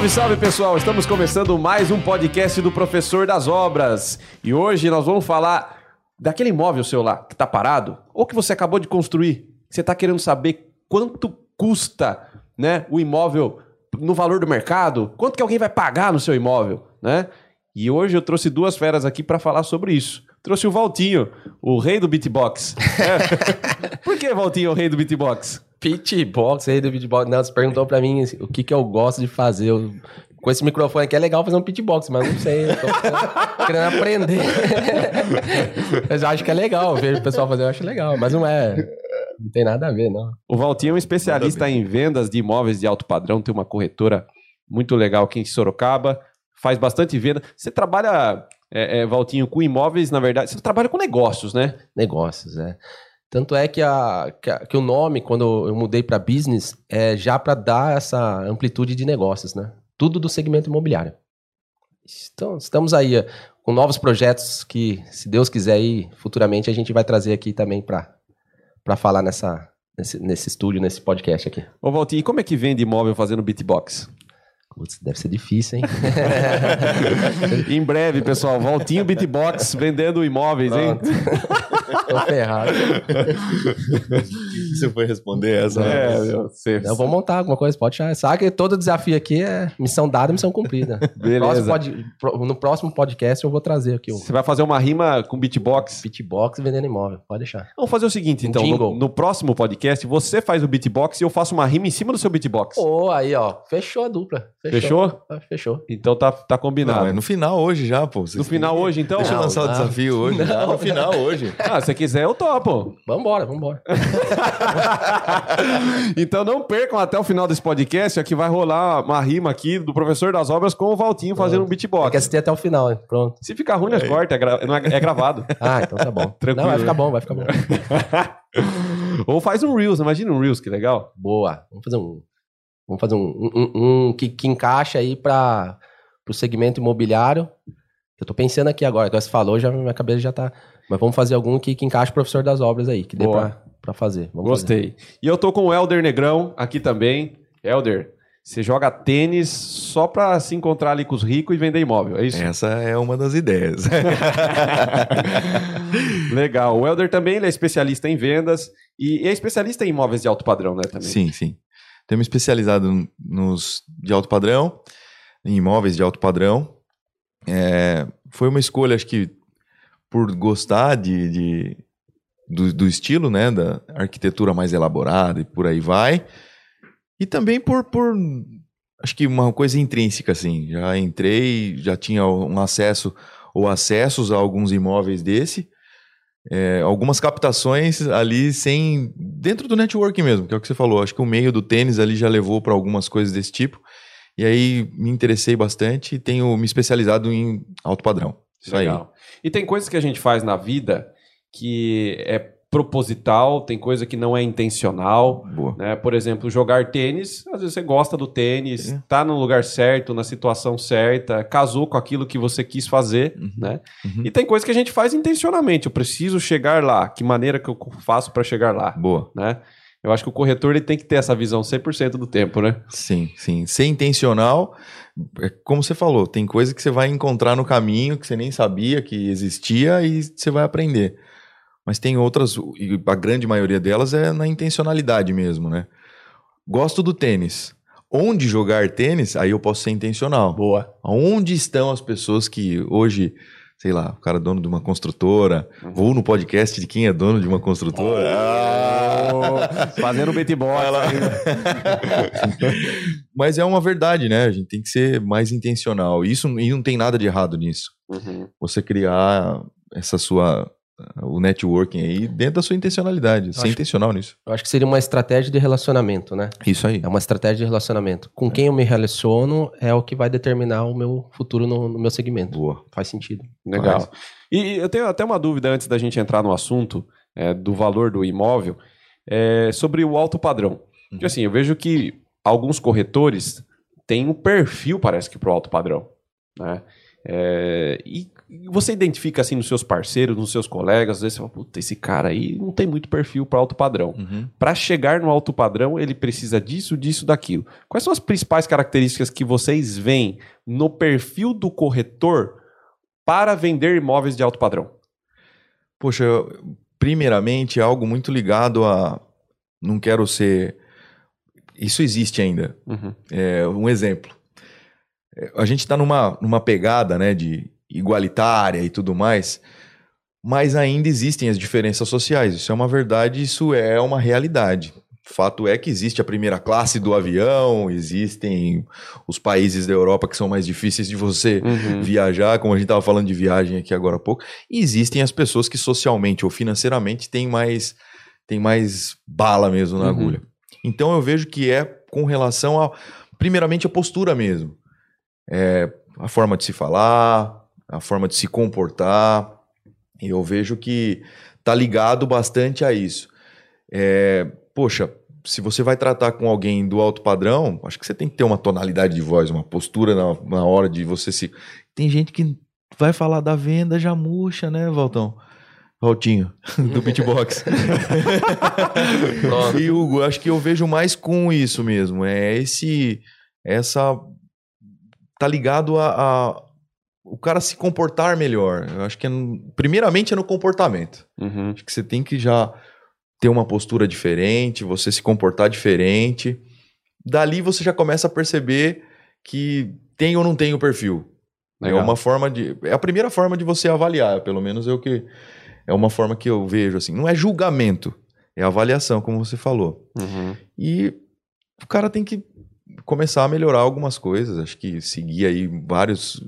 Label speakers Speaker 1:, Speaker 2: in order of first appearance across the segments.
Speaker 1: Salve, salve pessoal! Estamos começando mais um podcast do Professor das Obras. E hoje nós vamos falar daquele imóvel seu lá que está parado ou que você acabou de construir. Você está querendo saber quanto custa né, o imóvel no valor do mercado? Quanto que alguém vai pagar no seu imóvel? Né? E hoje eu trouxe duas feras aqui para falar sobre isso. Trouxe o Valtinho, o rei do beatbox. É. Por que Valtinho é o rei do beatbox?
Speaker 2: Beatbox, rei do beatbox. Não, você perguntou pra mim assim, o que, que eu gosto de fazer. Eu, com esse microfone aqui é legal fazer um beatbox, mas não sei. Eu tô querendo aprender. mas eu acho que é legal. Vejo o pessoal fazer, eu acho legal. Mas não é. Não tem nada a ver, não.
Speaker 1: O Valtinho é um especialista em vendas de imóveis de alto padrão, tem uma corretora muito legal aqui em Sorocaba, faz bastante venda. Você trabalha, é, é, Valtinho, com imóveis, na verdade, você trabalha com negócios, né?
Speaker 2: Negócios, é. Tanto é que, a, que, a, que o nome, quando eu mudei para business, é já para dar essa amplitude de negócios, né? Tudo do segmento imobiliário. Então, estamos aí é, com novos projetos que, se Deus quiser, aí, futuramente a gente vai trazer aqui também para falar nessa, nesse, nesse estúdio, nesse podcast aqui.
Speaker 1: Ô, Valtinho, e como é que vende imóvel fazendo beatbox?
Speaker 2: Putz, deve ser difícil, hein?
Speaker 1: em breve, pessoal, Valtinho Beatbox vendendo imóveis, Pronto. hein?
Speaker 2: Tô ferrado.
Speaker 3: Você foi responder essa? É,
Speaker 2: meu, você... Eu vou montar alguma coisa, pode achar. Sabe que todo desafio aqui é missão dada, missão cumprida.
Speaker 1: Beleza.
Speaker 2: Próximo pod... No próximo podcast eu vou trazer aqui.
Speaker 1: Você vai fazer uma rima com beatbox?
Speaker 2: Beatbox vendendo imóvel, pode deixar.
Speaker 1: Vamos fazer o seguinte, então. No, no, próximo podcast, você faz o beatbox e eu faço uma rima em cima do seu beatbox.
Speaker 2: Ô, oh, aí, ó. Fechou a dupla.
Speaker 1: Fechou? Fechou?
Speaker 2: Ah, fechou.
Speaker 1: Então tá, tá combinado. Não,
Speaker 3: é no final hoje já, pô.
Speaker 1: Vocês no final hoje, então?
Speaker 3: Deixa eu lançar não, o desafio hoje. Não, no final hoje.
Speaker 1: Ah, se você quiser, eu topo.
Speaker 2: Vambora, vambora.
Speaker 1: então não percam até o final desse podcast, aqui vai rolar uma rima aqui do professor das obras com o Valtinho fazendo um beatbox.
Speaker 2: Tem que assistir até o final, hein? pronto.
Speaker 1: Se ficar ruim, nós é. corta, é, gra... é, é gravado.
Speaker 2: ah, então tá bom. Tranquilo. Não, vai ficar bom, vai ficar bom.
Speaker 1: Ou faz um Reels, imagina um Reels, que legal.
Speaker 2: Boa. Vamos fazer um Vamos fazer um, um, um que, que encaixa aí para o segmento imobiliário. Eu estou pensando aqui agora, que você falou, já minha cabeça já está. Mas vamos fazer algum que, que encaixe professor das obras aí, que dê para fazer. Vamos
Speaker 1: Gostei.
Speaker 2: Fazer.
Speaker 1: E eu tô com o Elder Negrão aqui também. Elder, você joga tênis só para se encontrar ali com os ricos e vender imóvel, é isso?
Speaker 3: Essa é uma das ideias.
Speaker 1: Legal. O Elder também ele é especialista em vendas e é especialista em imóveis de alto padrão, né? Também.
Speaker 3: Sim, sim. Temos especializado nos de alto padrão, em imóveis de alto padrão. É, foi uma escolha, acho que por gostar de, de do, do, estilo, né, da arquitetura mais elaborada e por aí vai. E também por, por acho que uma coisa intrínseca, assim. Já entrei, já tinha um acesso ou acessos a alguns imóveis desse é, algumas captações ali sem dentro do networking mesmo, que é o que você falou. Acho que o meio do tênis ali já levou para algumas coisas desse tipo. E aí me interessei bastante e tenho me especializado em alto padrão. Isso Legal.
Speaker 1: aí. E tem coisas que a gente faz na vida que é proposital, tem coisa que não é intencional.
Speaker 3: Boa.
Speaker 1: Né? Por exemplo, jogar tênis, às vezes você gosta do tênis, é. tá no lugar certo, na situação certa, casou com aquilo que você quis fazer, uhum. né? Uhum. E tem coisa que a gente faz intencionalmente. Eu preciso chegar lá. Que maneira que eu faço para chegar lá?
Speaker 3: Boa.
Speaker 1: Né? Eu acho que o corretor ele tem que ter essa visão 100% do tempo, né?
Speaker 3: Sim, sim. Ser intencional, é como você falou, tem coisa que você vai encontrar no caminho que você nem sabia que existia e você vai aprender. Mas tem outras, e a grande maioria delas é na intencionalidade mesmo, né? Gosto do tênis. Onde jogar tênis, aí eu posso ser intencional.
Speaker 1: Boa.
Speaker 3: Onde estão as pessoas que hoje, sei lá, o cara é dono de uma construtora, uhum. vou no podcast de quem é dono de uma construtora.
Speaker 1: Oh, fazendo beatbox.
Speaker 3: Mas é uma verdade, né? A gente tem que ser mais intencional. Isso, e não tem nada de errado nisso. Uhum. Você criar essa sua o networking aí dentro da sua intencionalidade, eu ser intencional nisso.
Speaker 2: Eu acho que seria uma estratégia de relacionamento, né?
Speaker 3: Isso aí.
Speaker 2: É uma estratégia de relacionamento. Com é. quem eu me relaciono é o que vai determinar o meu futuro no, no meu segmento.
Speaker 3: Boa.
Speaker 2: Faz sentido.
Speaker 1: Legal. Faz. E eu tenho até uma dúvida antes da gente entrar no assunto é, do valor do imóvel, é, sobre o alto padrão. Uhum. Porque assim, eu vejo que alguns corretores têm um perfil, parece que, para o alto padrão, né? É, e você identifica assim nos seus parceiros, nos seus colegas, às vezes você fala, puta, esse cara aí não tem muito perfil para alto padrão.
Speaker 3: Uhum.
Speaker 1: Para chegar no alto padrão, ele precisa disso, disso, daquilo. Quais são as principais características que vocês veem no perfil do corretor para vender imóveis de alto padrão?
Speaker 3: Poxa, primeiramente é algo muito ligado a. Não quero ser. Isso existe ainda.
Speaker 1: Uhum.
Speaker 3: É, um exemplo. A gente está numa, numa pegada né, de igualitária e tudo mais, mas ainda existem as diferenças sociais. Isso é uma verdade, isso é uma realidade. Fato é que existe a primeira classe do avião, existem os países da Europa que são mais difíceis de você
Speaker 1: Uhum.
Speaker 3: viajar, como a gente estava falando de viagem aqui agora há pouco. E existem as pessoas que socialmente ou financeiramente têm mais, têm mais bala mesmo na
Speaker 1: Uhum.
Speaker 3: agulha. Então eu vejo que é com relação a, primeiramente, a postura mesmo. É, a forma de se falar, a forma de se comportar. E eu vejo que tá ligado bastante a isso. É, poxa, se você vai tratar com alguém do alto padrão, acho que você tem que ter uma tonalidade de voz, uma postura na, na hora de você se. Tem gente que vai falar da venda já murcha, né, Valtão? Valtinho, do beatbox. E Hugo, acho que eu vejo mais com isso mesmo. É esse. Essa. Tá ligado a. a- o cara se comportar melhor. Eu acho que, é no- primeiramente, é no comportamento.
Speaker 1: Uhum.
Speaker 3: Acho que você tem que já ter uma postura diferente, você se comportar diferente. Dali você já começa a perceber que tem ou não tem o perfil.
Speaker 1: Legal.
Speaker 3: É uma forma de. É a primeira forma de você avaliar, pelo menos é o que. É uma forma que eu vejo assim. Não é julgamento, é avaliação, como você falou.
Speaker 1: Uhum.
Speaker 3: E o cara tem que começar a melhorar algumas coisas. Acho que seguir aí vários,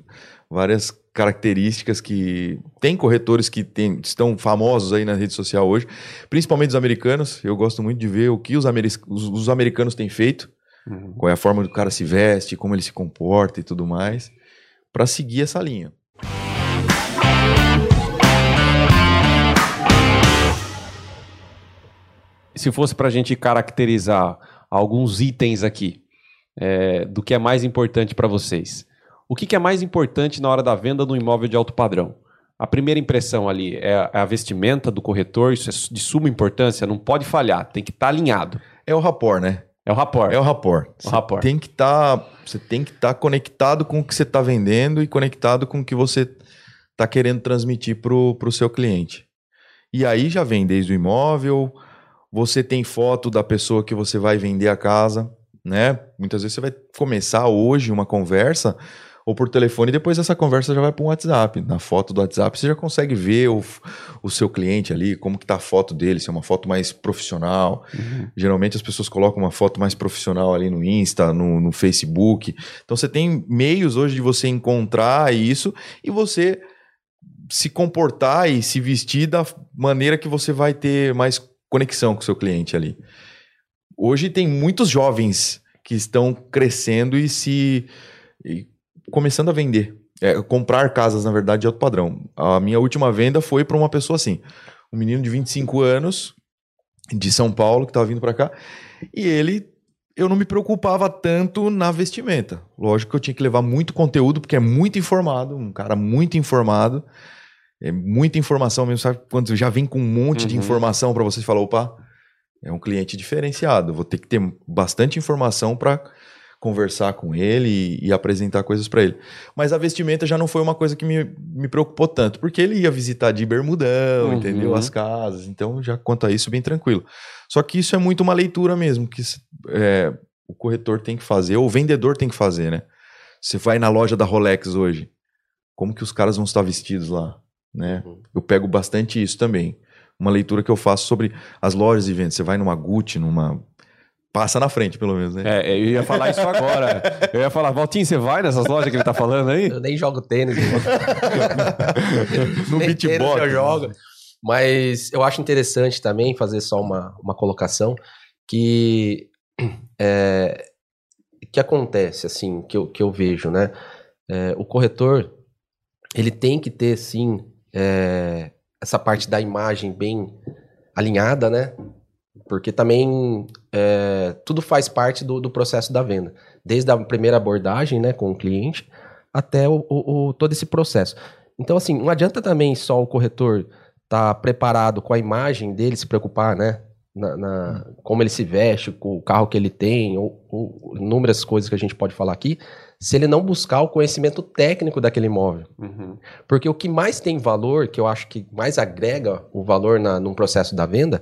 Speaker 3: várias características que tem corretores que tem, estão famosos aí na rede social hoje, principalmente os americanos. Eu gosto muito de ver o que os, ameri- os- os americanos têm feito,
Speaker 1: Uhum.
Speaker 3: qual é a forma do cara se veste, como ele se comporta e tudo mais, para seguir essa linha.
Speaker 1: Se fosse para a gente caracterizar alguns itens aqui é, do que é mais importante para vocês, o que, que é mais importante na hora da venda de um imóvel de alto padrão? A primeira impressão ali é a, é vestimenta do corretor, isso é de suma importância, não pode falhar, tem que estar alinhado.
Speaker 3: É o rapport, né?
Speaker 1: É o rapport.
Speaker 3: É o rapport.
Speaker 1: O rapport.
Speaker 3: Tem que estar, você tem que estar conectado com o que você está vendendo e conectado com o que você está querendo transmitir pro, pro seu cliente. E aí já vem desde o imóvel, você tem foto da pessoa que você vai vender a casa, né? Muitas vezes você vai começar hoje uma conversa ou por telefone e depois essa conversa já vai para um WhatsApp. Na foto do WhatsApp você já consegue ver o, o seu cliente ali, como que tá a foto dele, se é uma foto mais profissional,
Speaker 1: Uhum.
Speaker 3: Geralmente as pessoas colocam uma foto mais profissional ali no Insta, no, no Facebook. Então você tem meios hoje de você encontrar isso e você se comportar e se vestir da maneira que você vai ter mais conexão com o seu cliente ali. Hoje tem muitos jovens que estão crescendo e se e começando a vender, É, comprar casas na verdade de alto padrão. A minha última venda foi para uma pessoa assim, um menino de 25 anos de São Paulo que estava vindo para cá e ele eu não me preocupava tanto na vestimenta. Lógico que eu tinha que levar muito conteúdo porque é muito informado, um cara muito informado. É muita informação mesmo, sabe? Quando já vem com um monte de
Speaker 1: Uhum.
Speaker 3: informação para você falar, opa, é um cliente diferenciado. Vou ter que ter bastante informação para conversar com ele e, e apresentar coisas para ele. Mas a vestimenta já não foi uma coisa que me, me preocupou tanto, porque ele ia visitar de bermudão,
Speaker 1: Uhum.
Speaker 3: entendeu? As casas. Então, já quanto a isso, bem tranquilo. Só que isso é muito uma leitura mesmo, que é, o corretor tem que fazer, ou o vendedor tem que fazer, né? Você vai na loja da Rolex hoje, como que os caras vão estar vestidos lá, né?
Speaker 2: Uhum.
Speaker 3: Eu pego bastante isso também. Uma leitura que eu faço sobre as lojas de venda. Você vai numa Gucci, numa... Passa na frente, pelo menos, né?
Speaker 1: É, eu ia falar isso agora. Eu ia falar, Valtinho, você vai nessas lojas que ele tá falando aí?
Speaker 2: Eu nem jogo tênis.
Speaker 3: No beatbox,
Speaker 2: eu jogo. Mas eu acho interessante também fazer só uma, uma colocação que é, que acontece assim que eu, que eu vejo, né? É, o corretor ele tem que ter sim é, essa parte da imagem bem alinhada, né? Porque também é, tudo faz parte do, do processo da venda, desde a primeira abordagem, né, com o cliente, até o, o- o- todo esse processo. Então, assim, não adianta também só o corretor estar preparado com a imagem dele, se preocupar, né? Na, na- como ele se veste, com o carro que ele tem, ou, ou inúmeras coisas que a gente pode falar aqui, se ele não buscar o conhecimento técnico daquele imóvel.
Speaker 1: Uhum.
Speaker 2: Porque o que mais tem valor, que eu acho que mais agrega o valor na, num processo da venda,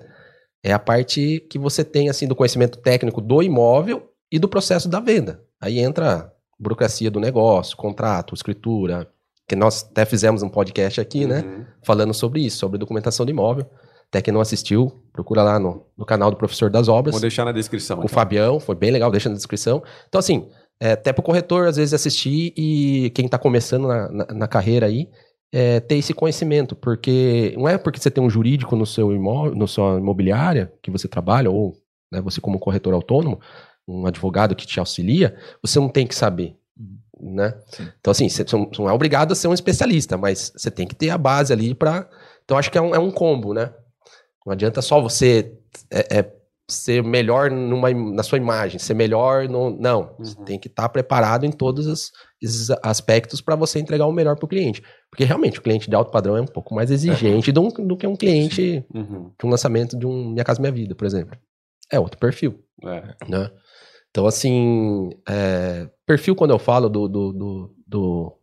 Speaker 2: é a parte que você tem assim do conhecimento técnico do imóvel e do processo da venda. Aí entra a burocracia do negócio, contrato, escritura, que nós até fizemos um podcast aqui, né?
Speaker 1: Uhum.
Speaker 2: Falando sobre isso, sobre documentação de imóvel. Até quem não assistiu, procura lá no, no canal do Professor das Obras
Speaker 1: Vou deixar na descrição.
Speaker 2: o
Speaker 1: então.
Speaker 2: Fabião, foi bem legal, deixa na descrição. Então, assim, é, até pro corretor, às vezes, assistir e quem tá começando na, na, na carreira aí, é, ter esse conhecimento, porque não é porque você tem um jurídico no seu imóvel, no sua imobiliária, que você trabalha, ou né, você como corretor autônomo, um advogado que te auxilia, você não tem que saber, né?
Speaker 3: Sim.
Speaker 2: Então, assim, você não não é obrigado a ser um especialista, mas você tem que ter a base ali para Então, acho que é um, é um combo, né? Não adianta só você é, é, ser melhor numa, na sua imagem, ser melhor no. Não. Você
Speaker 1: Uhum.
Speaker 2: tem que estar preparado em todos os, esses aspectos para você entregar o melhor para o cliente. Porque realmente o cliente de alto padrão é um pouco mais exigente do, do que um cliente
Speaker 1: Uhum.
Speaker 2: de um lançamento de um Minha Casa Minha Vida, por exemplo. É outro perfil
Speaker 1: É.
Speaker 2: né? Então, assim, é, perfil, quando eu falo do, do, do, do,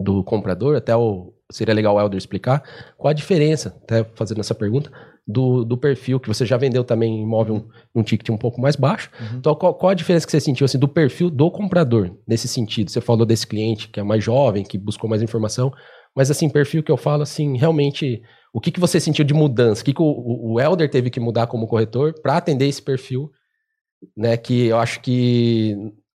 Speaker 2: do comprador, até o, seria legal o Helder explicar qual a diferença, até fazendo essa pergunta, do, do perfil, que você já vendeu também imóvel um, um ticket um pouco mais baixo.
Speaker 3: Uhum.
Speaker 2: Então, qual, qual a diferença que você sentiu assim, do perfil do comprador, nesse sentido? Você falou desse cliente que é mais jovem, que buscou mais informação, mas assim, perfil que eu falo, assim, realmente, o que, que você sentiu de mudança? O que, que o, o Helder teve que mudar como corretor para atender esse perfil né? Que eu acho que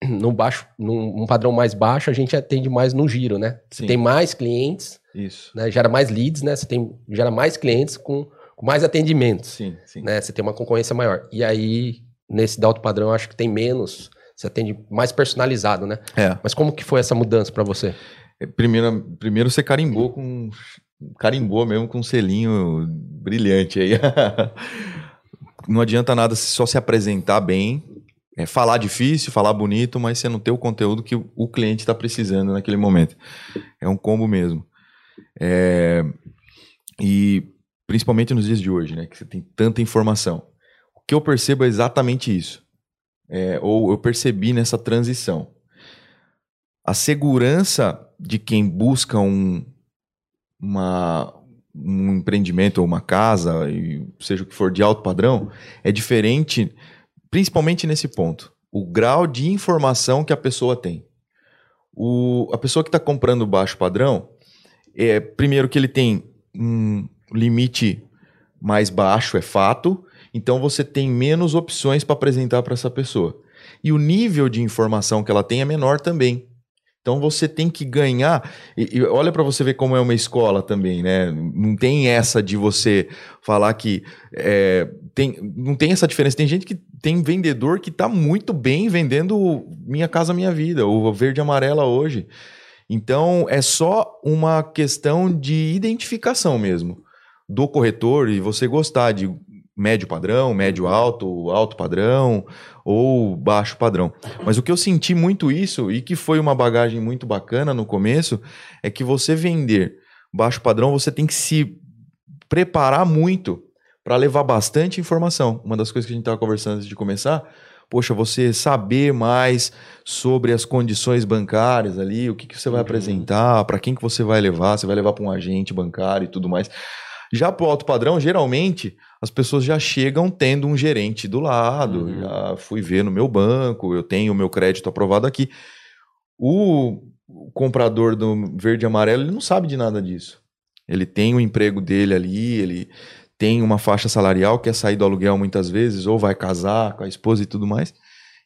Speaker 2: no baixo, num, num padrão mais baixo, a gente atende mais no giro, né? Você
Speaker 3: Sim.
Speaker 2: tem mais clientes,
Speaker 3: Isso.
Speaker 2: né? Gera mais leads, né? Você tem, gera mais clientes com, com mais atendimentos,
Speaker 3: Sim, sim.
Speaker 2: né? Você tem uma concorrência maior. E aí, nesse da alto padrão, eu acho que tem menos, você atende mais personalizado, né?
Speaker 3: É.
Speaker 2: Mas como que foi essa mudança para você?
Speaker 3: É, Primeiro, primeiro você carimbou com. Carimbou mesmo com um selinho brilhante aí. não adianta nada só se apresentar bem, é, falar difícil, falar bonito, mas você não ter o conteúdo que o- o cliente está precisando naquele momento. É um combo mesmo. É, e principalmente nos dias de hoje, né? Que você tem tanta informação. O que eu percebo é exatamente isso. É, ou eu percebi nessa transição. A segurança de quem busca um, uma, um empreendimento ou uma casa, seja o que for de alto padrão, é diferente, principalmente nesse ponto. O grau de informação que a pessoa tem. O, a pessoa que está comprando baixo padrão, é, primeiro que ele tem um limite mais baixo, é fato, então você tem menos opções para apresentar para essa pessoa. E o nível de informação que ela tem é menor também. Então você tem que ganhar. E, e olha para você ver como é uma escola também, né? Não tem essa de você falar que é, tem, não tem essa diferença. Tem gente que tem vendedor que está muito bem vendendo Minha Casa Minha Vida, o verde amarela hoje. Então é só uma questão de identificação mesmo do corretor e você gostar de médio padrão, médio alto, alto padrão ou baixo padrão. Mas o que eu senti muito isso e que foi uma bagagem muito bacana no começo é que você vender baixo padrão, você tem que se preparar muito para levar bastante informação. Uma das coisas que a gente estava conversando antes de começar, poxa, você saber mais sobre as condições bancárias ali, o que, que você vai
Speaker 1: Uhum.
Speaker 3: apresentar, para quem que você vai levar, você vai levar para um agente bancário e tudo mais. Já para o alto padrão, geralmente as pessoas já chegam tendo um gerente do lado.
Speaker 1: Uhum.
Speaker 3: Já fui ver no meu banco, eu tenho o meu crédito aprovado aqui. O comprador do verde e amarelo, ele não sabe de nada disso. Ele tem o emprego dele ali, ele tem uma faixa salarial, quer sair do aluguel muitas vezes, ou vai casar com a esposa e tudo mais.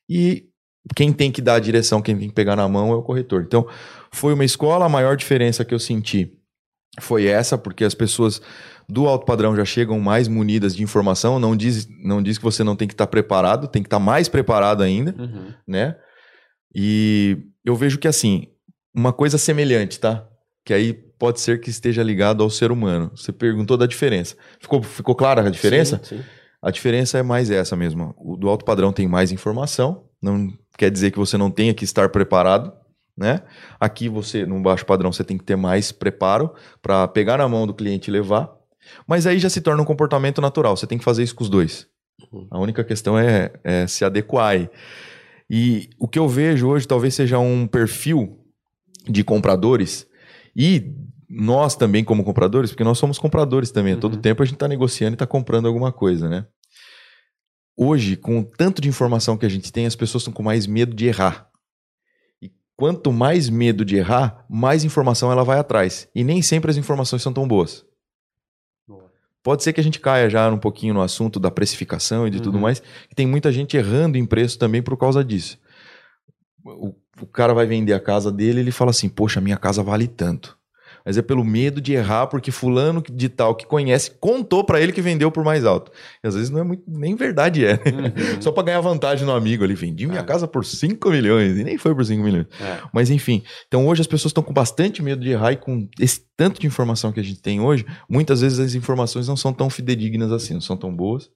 Speaker 3: E quem tem que dar a direção, quem tem que pegar na mão é o corretor. Então, foi uma escola, a maior diferença que eu senti foi essa, porque as pessoas do alto padrão já chegam mais munidas de informação, não diz, não diz que você não tem que estar preparado, tem que estar mais preparado ainda,
Speaker 1: Uhum.
Speaker 3: né? E eu vejo que assim, uma coisa semelhante, tá? Que aí pode ser que esteja ligado ao ser humano. Você perguntou da diferença. Ficou, ficou clara a diferença?
Speaker 2: Sim, sim.
Speaker 3: A diferença é mais essa mesmo. O do alto padrão tem mais informação, não quer dizer que você não tenha que estar preparado, né? Aqui você, no baixo padrão, você tem que ter mais preparo para pegar na mão do cliente e levar. Mas aí já se torna um comportamento natural. Você tem que fazer isso com os dois.
Speaker 2: Uhum.
Speaker 3: A única questão é, é se adequar aí. E o que eu vejo hoje talvez seja um perfil de compradores e nós também como compradores, porque nós somos compradores também. A todo
Speaker 1: Uhum.
Speaker 3: tempo a gente está negociando e está comprando alguma coisa, né? Hoje, com o tanto de informação que a gente tem, as pessoas estão com mais medo de errar. E quanto mais medo de errar, mais informação ela vai atrás. E nem sempre as informações são tão boas. Pode ser que a gente caia já um pouquinho no assunto da precificação e de tudo
Speaker 1: Uhum.
Speaker 3: mais, que tem muita gente errando em preço também por causa disso. O, o cara vai vender a casa dele ele fala assim: Poxa, minha casa vale tanto. Mas é pelo medo de errar, porque fulano de tal que conhece contou pra ele que vendeu por mais alto. E às vezes não é muito, nem verdade é.
Speaker 1: Uhum.
Speaker 3: Só pra ganhar vantagem no amigo ali. Vendi minha
Speaker 1: É.
Speaker 3: casa por 5 milhões. E nem foi por 5 milhões.
Speaker 1: É.
Speaker 3: Mas enfim, então hoje as pessoas estão com bastante medo de errar e com esse tanto de informação que a gente tem hoje, muitas vezes as informações não são tão fidedignas assim, não são tão boas.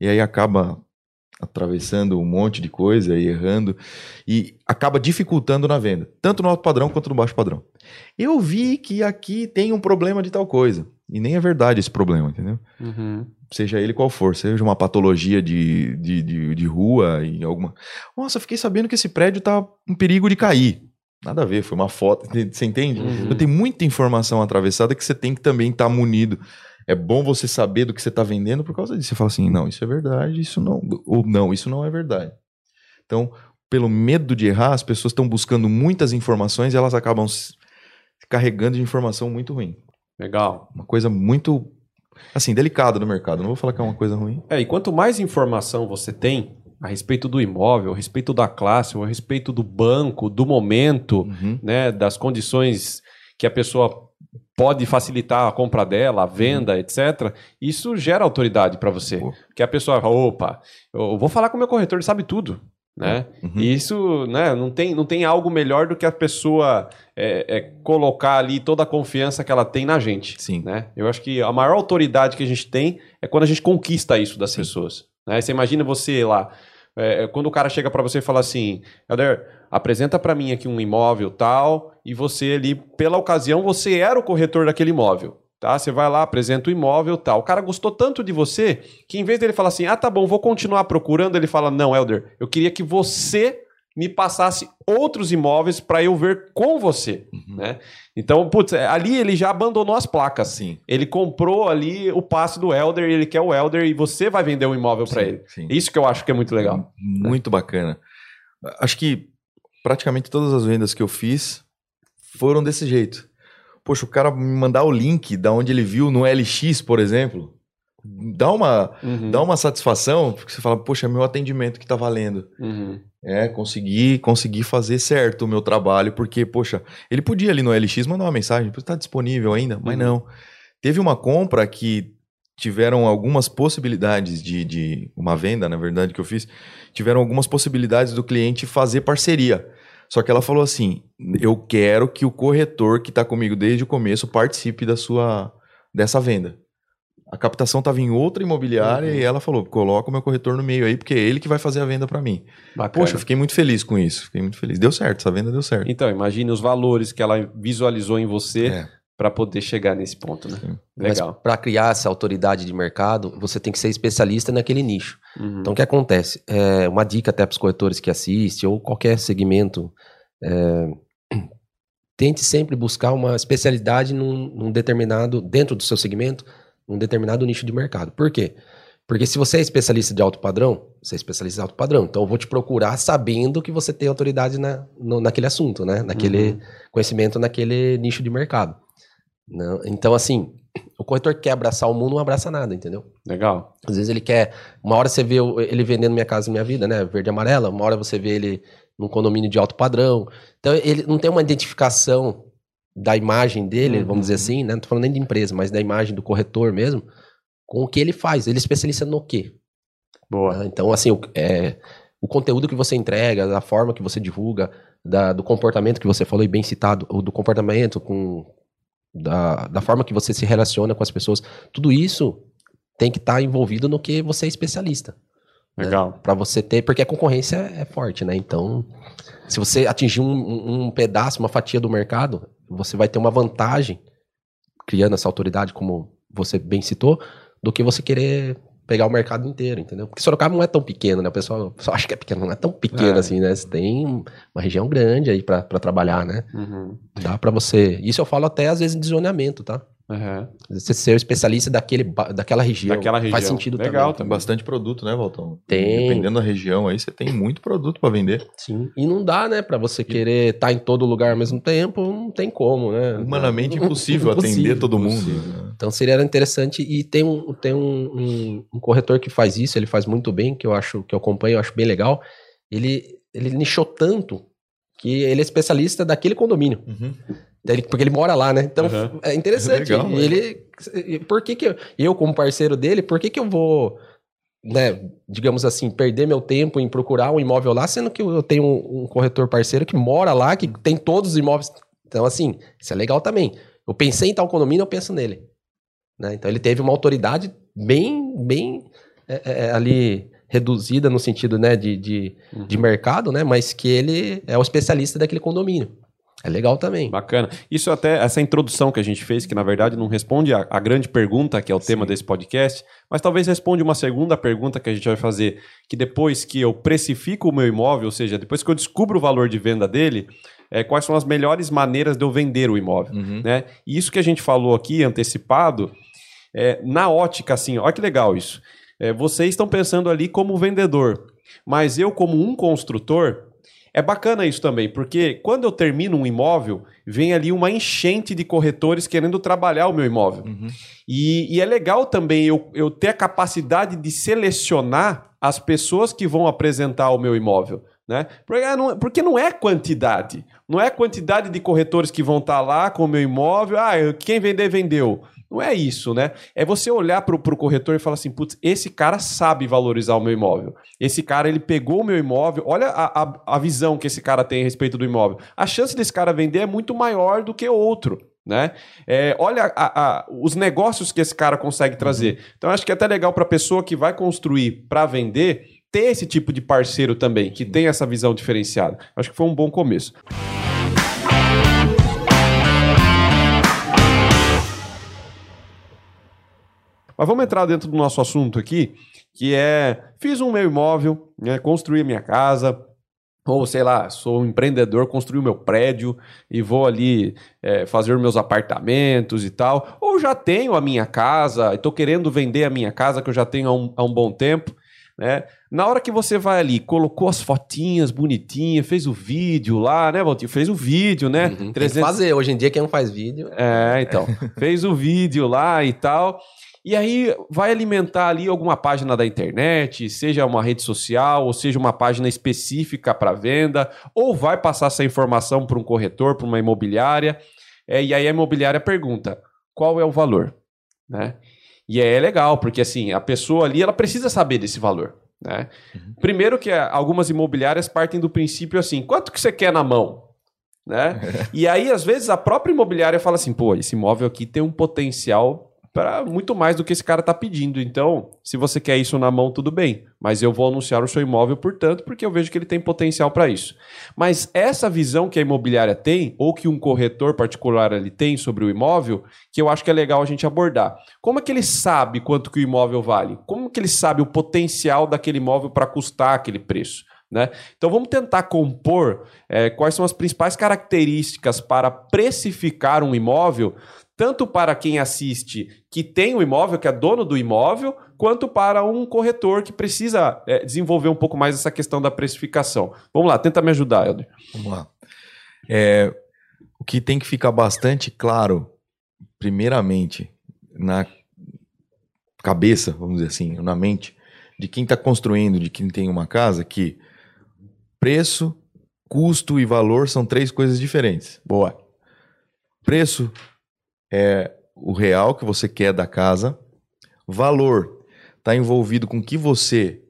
Speaker 3: E aí acaba atravessando um monte de coisa e errando e acaba dificultando na venda, tanto no alto padrão quanto no baixo padrão. Eu vi que aqui tem um problema de tal coisa. E nem é verdade esse problema, entendeu?
Speaker 1: Uhum.
Speaker 3: seja ele qual for, seja uma patologia de, de, de, de rua e alguma. Nossa, fiquei sabendo que esse prédio tá em perigo de cair. Nada a ver, foi uma foto. Você entende?
Speaker 1: Uhum.
Speaker 3: Então tem muita informação atravessada que você tem que também estar munido. É bom você saber do que você está vendendo por causa disso. Você fala assim, não, isso é verdade, isso não. Ou não, isso não é verdade. Então, pelo medo de errar, as pessoas estão buscando muitas informações e elas acabam se carregando de informação muito ruim.
Speaker 1: Legal.
Speaker 3: Uma coisa muito, assim, delicada no mercado. Não vou falar que é uma coisa ruim.
Speaker 1: É, e quanto mais informação você tem a respeito do imóvel, a respeito da classe, a respeito do banco, do momento,
Speaker 3: Uhum.
Speaker 1: né, das condições que a pessoa pode facilitar a compra dela, a venda, etc. Isso gera autoridade para você.
Speaker 3: Pô.
Speaker 1: Que a pessoa, opa, eu vou falar com o meu corretor, ele sabe tudo, né?
Speaker 3: Uhum.
Speaker 1: E isso, né, não tem, não tem algo melhor do que a pessoa é, é, colocar ali toda a confiança que ela tem na gente.
Speaker 3: Sim.
Speaker 1: Né? Eu acho que a maior autoridade que a gente tem é quando a gente conquista isso das pessoas. Né? Você imagina você lá, é, quando o cara chega para você e fala assim, Helder, apresenta para mim aqui um imóvel tal, e você ali, pela ocasião, você era o corretor daquele imóvel. Tá? Você vai lá, apresenta o imóvel tal. O cara gostou tanto de você que em vez dele falar assim, ah, tá bom, vou continuar procurando, ele fala, não, Helder, eu queria que você me passasse outros imóveis para eu ver com você,
Speaker 3: Uhum.
Speaker 1: né? Então, putz, ali ele já abandonou as placas.
Speaker 3: Sim.
Speaker 1: Ele comprou ali o passe do Elder, ele quer o Elder e você vai vender o imóvel para ele.
Speaker 3: sim.
Speaker 1: Isso que eu acho que é muito legal.
Speaker 3: Muito bacana. Acho que praticamente todas as vendas que eu fiz foram desse jeito. Poxa, o cara me mandar o link da onde ele viu no LX, por exemplo, dá uma,
Speaker 1: Uhum,
Speaker 3: dá uma satisfação, porque você fala, poxa, é meu atendimento que tá valendo.
Speaker 1: uhum,
Speaker 3: É, consegui, consegui fazer certo o meu trabalho, porque, poxa, ele podia ali no LX mandar uma mensagem, está disponível ainda, mas
Speaker 1: Uhum.
Speaker 3: não. Teve uma compra que tiveram algumas possibilidades de, de uma venda, na verdade, que eu fiz, tiveram algumas possibilidades do cliente fazer parceria. Só que ela falou assim: eu quero que o corretor que está comigo desde o começo participe da sua dessa venda. A captação estava em outra imobiliária
Speaker 1: Uhum.
Speaker 3: e ela falou: coloca o meu corretor no meio aí, porque é ele que vai fazer a venda para mim.
Speaker 1: bacana.
Speaker 3: Poxa, eu fiquei muito feliz com isso. Fiquei muito feliz. Deu certo, essa venda deu certo.
Speaker 1: Então, imagine os valores que ela visualizou em você
Speaker 3: É,
Speaker 1: para poder chegar nesse ponto, né?
Speaker 3: Sim.
Speaker 1: Legal.
Speaker 2: Para criar essa autoridade de mercado, você tem que ser especialista naquele nicho.
Speaker 1: Uhum.
Speaker 2: Então, o que acontece? É, uma dica até para os corretores que assistem, ou qualquer segmento, é, tente sempre buscar uma especialidade num, num determinado, dentro do seu segmento, num determinado nicho de mercado. Por quê? Porque se você é especialista de alto padrão, você é especialista de alto padrão. Então, eu vou te procurar sabendo que você tem autoridade na, no- naquele assunto, né? Naquele
Speaker 1: Uhum.
Speaker 2: conhecimento naquele nicho de mercado. Não- então, assim, o corretor que quer abraçar o mundo não abraça nada, entendeu?
Speaker 1: Legal.
Speaker 2: Às vezes ele quer. Uma hora você vê ele vendendo Minha Casa Minha Vida, né? Verde e amarela. Uma hora você vê ele num condomínio de alto padrão. Então ele não tem uma identificação da imagem dele,
Speaker 1: Uhum.
Speaker 2: vamos dizer assim, né? Não tô falando nem de empresa, mas da imagem do corretor mesmo, com o que ele faz. Ele é especialista no quê?
Speaker 1: Boa.
Speaker 2: né? Então, assim, o, é, o conteúdo que você entrega, da forma que você divulga, da- do comportamento que você falou e bem citado, do comportamento com. Da, da forma que você se relaciona com as pessoas, tudo isso tem que estar envolvido no que você é especialista.
Speaker 1: Legal.
Speaker 2: Para você ter, porque a concorrência é forte, né? Então, se você atingir um, um pedaço, uma fatia do mercado, você vai ter uma vantagem criando essa autoridade, como você bem citou, do que você querer pegar o mercado inteiro, entendeu? Porque Sorocaba não é tão pequeno, né? O pessoal, o pessoal acha que é pequeno, não é tão pequeno
Speaker 1: É.
Speaker 2: assim, né? Você tem uma região grande aí pra pra trabalhar, né?
Speaker 1: Uhum.
Speaker 2: Dá pra você. Isso eu falo até às vezes de zoneamento, tá?
Speaker 1: Uhum.
Speaker 2: Você ser o especialista daquele, daquela região.
Speaker 1: Daquela região.
Speaker 2: Faz sentido
Speaker 1: Legal
Speaker 2: também.
Speaker 3: Tem bastante produto, né, Valtão?
Speaker 2: Tem.
Speaker 3: Dependendo da região aí, você tem muito produto pra vender.
Speaker 2: Sim. E não dá, né? Pra você querer estar em todo lugar ao mesmo tempo, não tem como, né?
Speaker 3: Humanamente impossível,
Speaker 2: Impossível,
Speaker 3: atender todo mundo.
Speaker 1: impossível.
Speaker 3: né?
Speaker 2: Então seria interessante e tem um tem um, um- um corretor que faz isso, ele faz muito bem, que eu acho que eu acompanho, eu acho bem legal. Ele ele nichou tanto que ele é especialista daquele condomínio,
Speaker 3: Uhum.
Speaker 2: Porque ele mora lá, né? Então
Speaker 1: Uhum.
Speaker 2: é interessante.
Speaker 3: Legal,
Speaker 2: ele por que que eu, eu como parceiro dele, por que que eu vou né, digamos assim, perder meu tempo em procurar um imóvel lá, sendo que eu tenho um, um corretor parceiro que mora lá, que tem todos os imóveis. Então, assim, isso é legal também. Eu pensei em tal condomínio, eu penso nele. né? Então, ele teve uma autoridade bem, bem é, é, ali reduzida no sentido né, de, de, de mercado, né? Mas que ele é o especialista daquele condomínio. É legal também.
Speaker 1: Bacana. Isso até, essa introdução que a gente fez, que na verdade não responde a, a grande pergunta, que é o tema desse podcast, mas talvez responde uma segunda pergunta que a gente vai fazer, que depois que eu precifico o meu imóvel, ou seja, depois que eu descubro o valor de venda dele, é, quais são as melhores maneiras de eu vender o imóvel,
Speaker 3: Uhum.
Speaker 1: né? E isso que a gente falou aqui, antecipado, é, na ótica, assim, olha que legal isso. É, vocês estão pensando ali como vendedor, mas eu, como um construtor, é bacana isso também, porque quando eu termino um imóvel, vem ali uma enchente de corretores querendo trabalhar o meu imóvel.
Speaker 3: Uhum.
Speaker 1: E, e é legal também eu, eu ter a capacidade de selecionar as pessoas que vão apresentar o meu imóvel. Né? Porque, ah, não, é quantidade. Não é quantidade de corretores que vão estar lá com o meu imóvel. Ah, quem vender, vendeu. Não é isso, né? É você olhar para o corretor e falar assim: putz, esse cara sabe valorizar o meu imóvel. Esse cara, ele pegou o meu imóvel. Olha a, a, a visão que esse cara tem a respeito do imóvel. A chance desse cara vender é muito maior do que outro. Né? É, olha a- a- os negócios que esse cara consegue trazer. Então, acho que é até legal para a pessoa que vai construir para vender ter esse tipo de parceiro também, que tem essa visão diferenciada. Acho que foi um bom começo. Mas vamos entrar dentro do nosso assunto aqui, que é fiz um meu imóvel, né, construí a minha casa, ou sei lá, sou um empreendedor, construí o meu prédio e vou ali é, fazer meus apartamentos e tal, ou já tenho a minha casa e estou querendo vender a minha casa que eu já tenho há um, há um bom tempo, né? Na hora que você vai ali, colocou as fotinhas bonitinhas, fez o vídeo lá, né, Valtinho? Fez o vídeo, né?
Speaker 2: Uhum, tem que
Speaker 1: 300
Speaker 2: fazer. Hoje em dia, quem não faz vídeo.
Speaker 1: é, então. Fez o vídeo lá e tal. E aí vai alimentar ali alguma página da internet, seja uma rede social, ou seja uma página específica para venda, ou vai passar essa informação para um corretor, para uma imobiliária. É, e aí a imobiliária pergunta: qual é o valor? Né? E aí é legal, porque assim, a pessoa ali ela precisa saber desse valor. Né? Primeiro que ah, algumas imobiliárias partem do princípio assim: quanto que você quer na mão? Né? E aí, às vezes, a própria imobiliária fala assim: pô, esse imóvel aqui tem um potencial para muito mais do que esse cara está pedindo. Então, se você quer isso na mão, tudo bem. Mas eu vou anunciar o seu imóvel, portanto, porque eu vejo que ele tem potencial para isso. Mas essa visão que a imobiliária tem, ou que um corretor particular ali tem sobre o imóvel, que eu acho que é legal a gente abordar. Como é que ele sabe quanto que o imóvel vale? Como que ele sabe o potencial daquele imóvel para custar aquele preço? Né? Então vamos tentar compor eh, quais são as principais características para precificar um imóvel, tanto para quem assiste que tem o imóvel, que é dono do imóvel, quanto para um corretor que precisa eh, desenvolver um pouco mais essa questão da precificação. Vamos lá, tenta me ajudar, Helder.
Speaker 3: Vamos lá. É, o que tem que ficar bastante claro, primeiramente, na cabeça, vamos dizer assim, na mente, de quem está construindo, de quem tem uma casa, que preço, custo e valor são três coisas diferentes.
Speaker 1: Boa.
Speaker 3: Preço é o real que você quer da casa. Valor está envolvido com o que você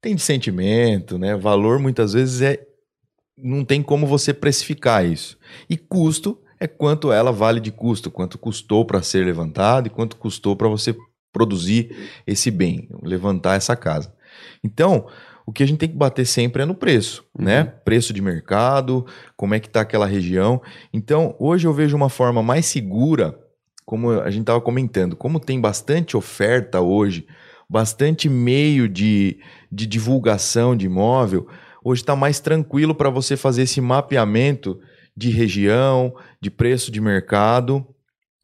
Speaker 3: tem de sentimento, né? Valor muitas vezes é não tem como você precificar isso. E custo é quanto ela vale de custo, quanto custou para ser levantado e quanto custou para você produzir esse bem, levantar essa casa. Então, o que a gente tem que bater sempre é no preço,
Speaker 1: Uhum.
Speaker 3: né? Preço de mercado, como é que tá aquela região. Então, hoje eu vejo uma forma mais segura, como a gente estava comentando, como tem bastante oferta hoje, bastante meio de, de divulgação de imóvel, hoje está mais tranquilo para você fazer esse mapeamento de região, de preço de mercado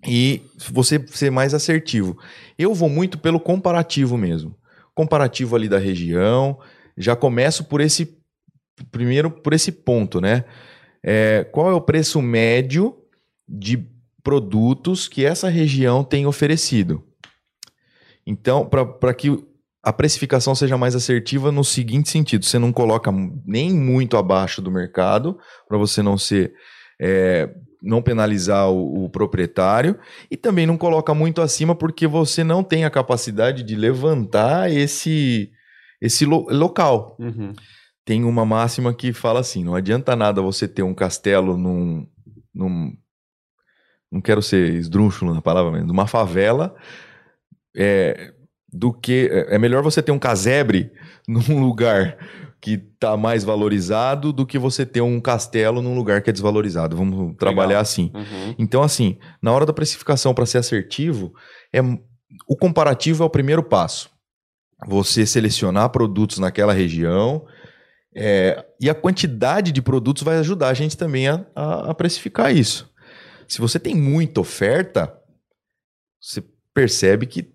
Speaker 3: e você ser mais assertivo. Eu vou muito pelo comparativo mesmo. Comparativo ali da região. Já começo por esse primeiro por esse ponto, né? É, qual é o preço médio de produtos que essa região tem oferecido? Então, para que a precificação seja mais assertiva no seguinte sentido: você não coloca nem muito abaixo do mercado, para você não ser. É, não penalizar o, o, proprietário e também não coloca muito acima porque você não tem a capacidade de levantar esse, esse lo, local.
Speaker 1: Uhum.
Speaker 3: Tem uma máxima que fala assim: não adianta nada você ter um castelo num. num não quero ser esdrúxulo na palavra, mas numa favela. É, do que. É melhor você ter um casebre num lugar que está mais valorizado do que você ter um castelo num lugar que é desvalorizado. Vamos trabalhar
Speaker 1: Legal.
Speaker 3: assim.
Speaker 1: Uhum.
Speaker 3: Então, assim, na hora da precificação, para ser assertivo, é o comparativo é o primeiro passo. Você selecionar produtos naquela região é, e a quantidade de produtos vai ajudar a gente também a, a, a precificar isso. Se você tem muita oferta, você percebe que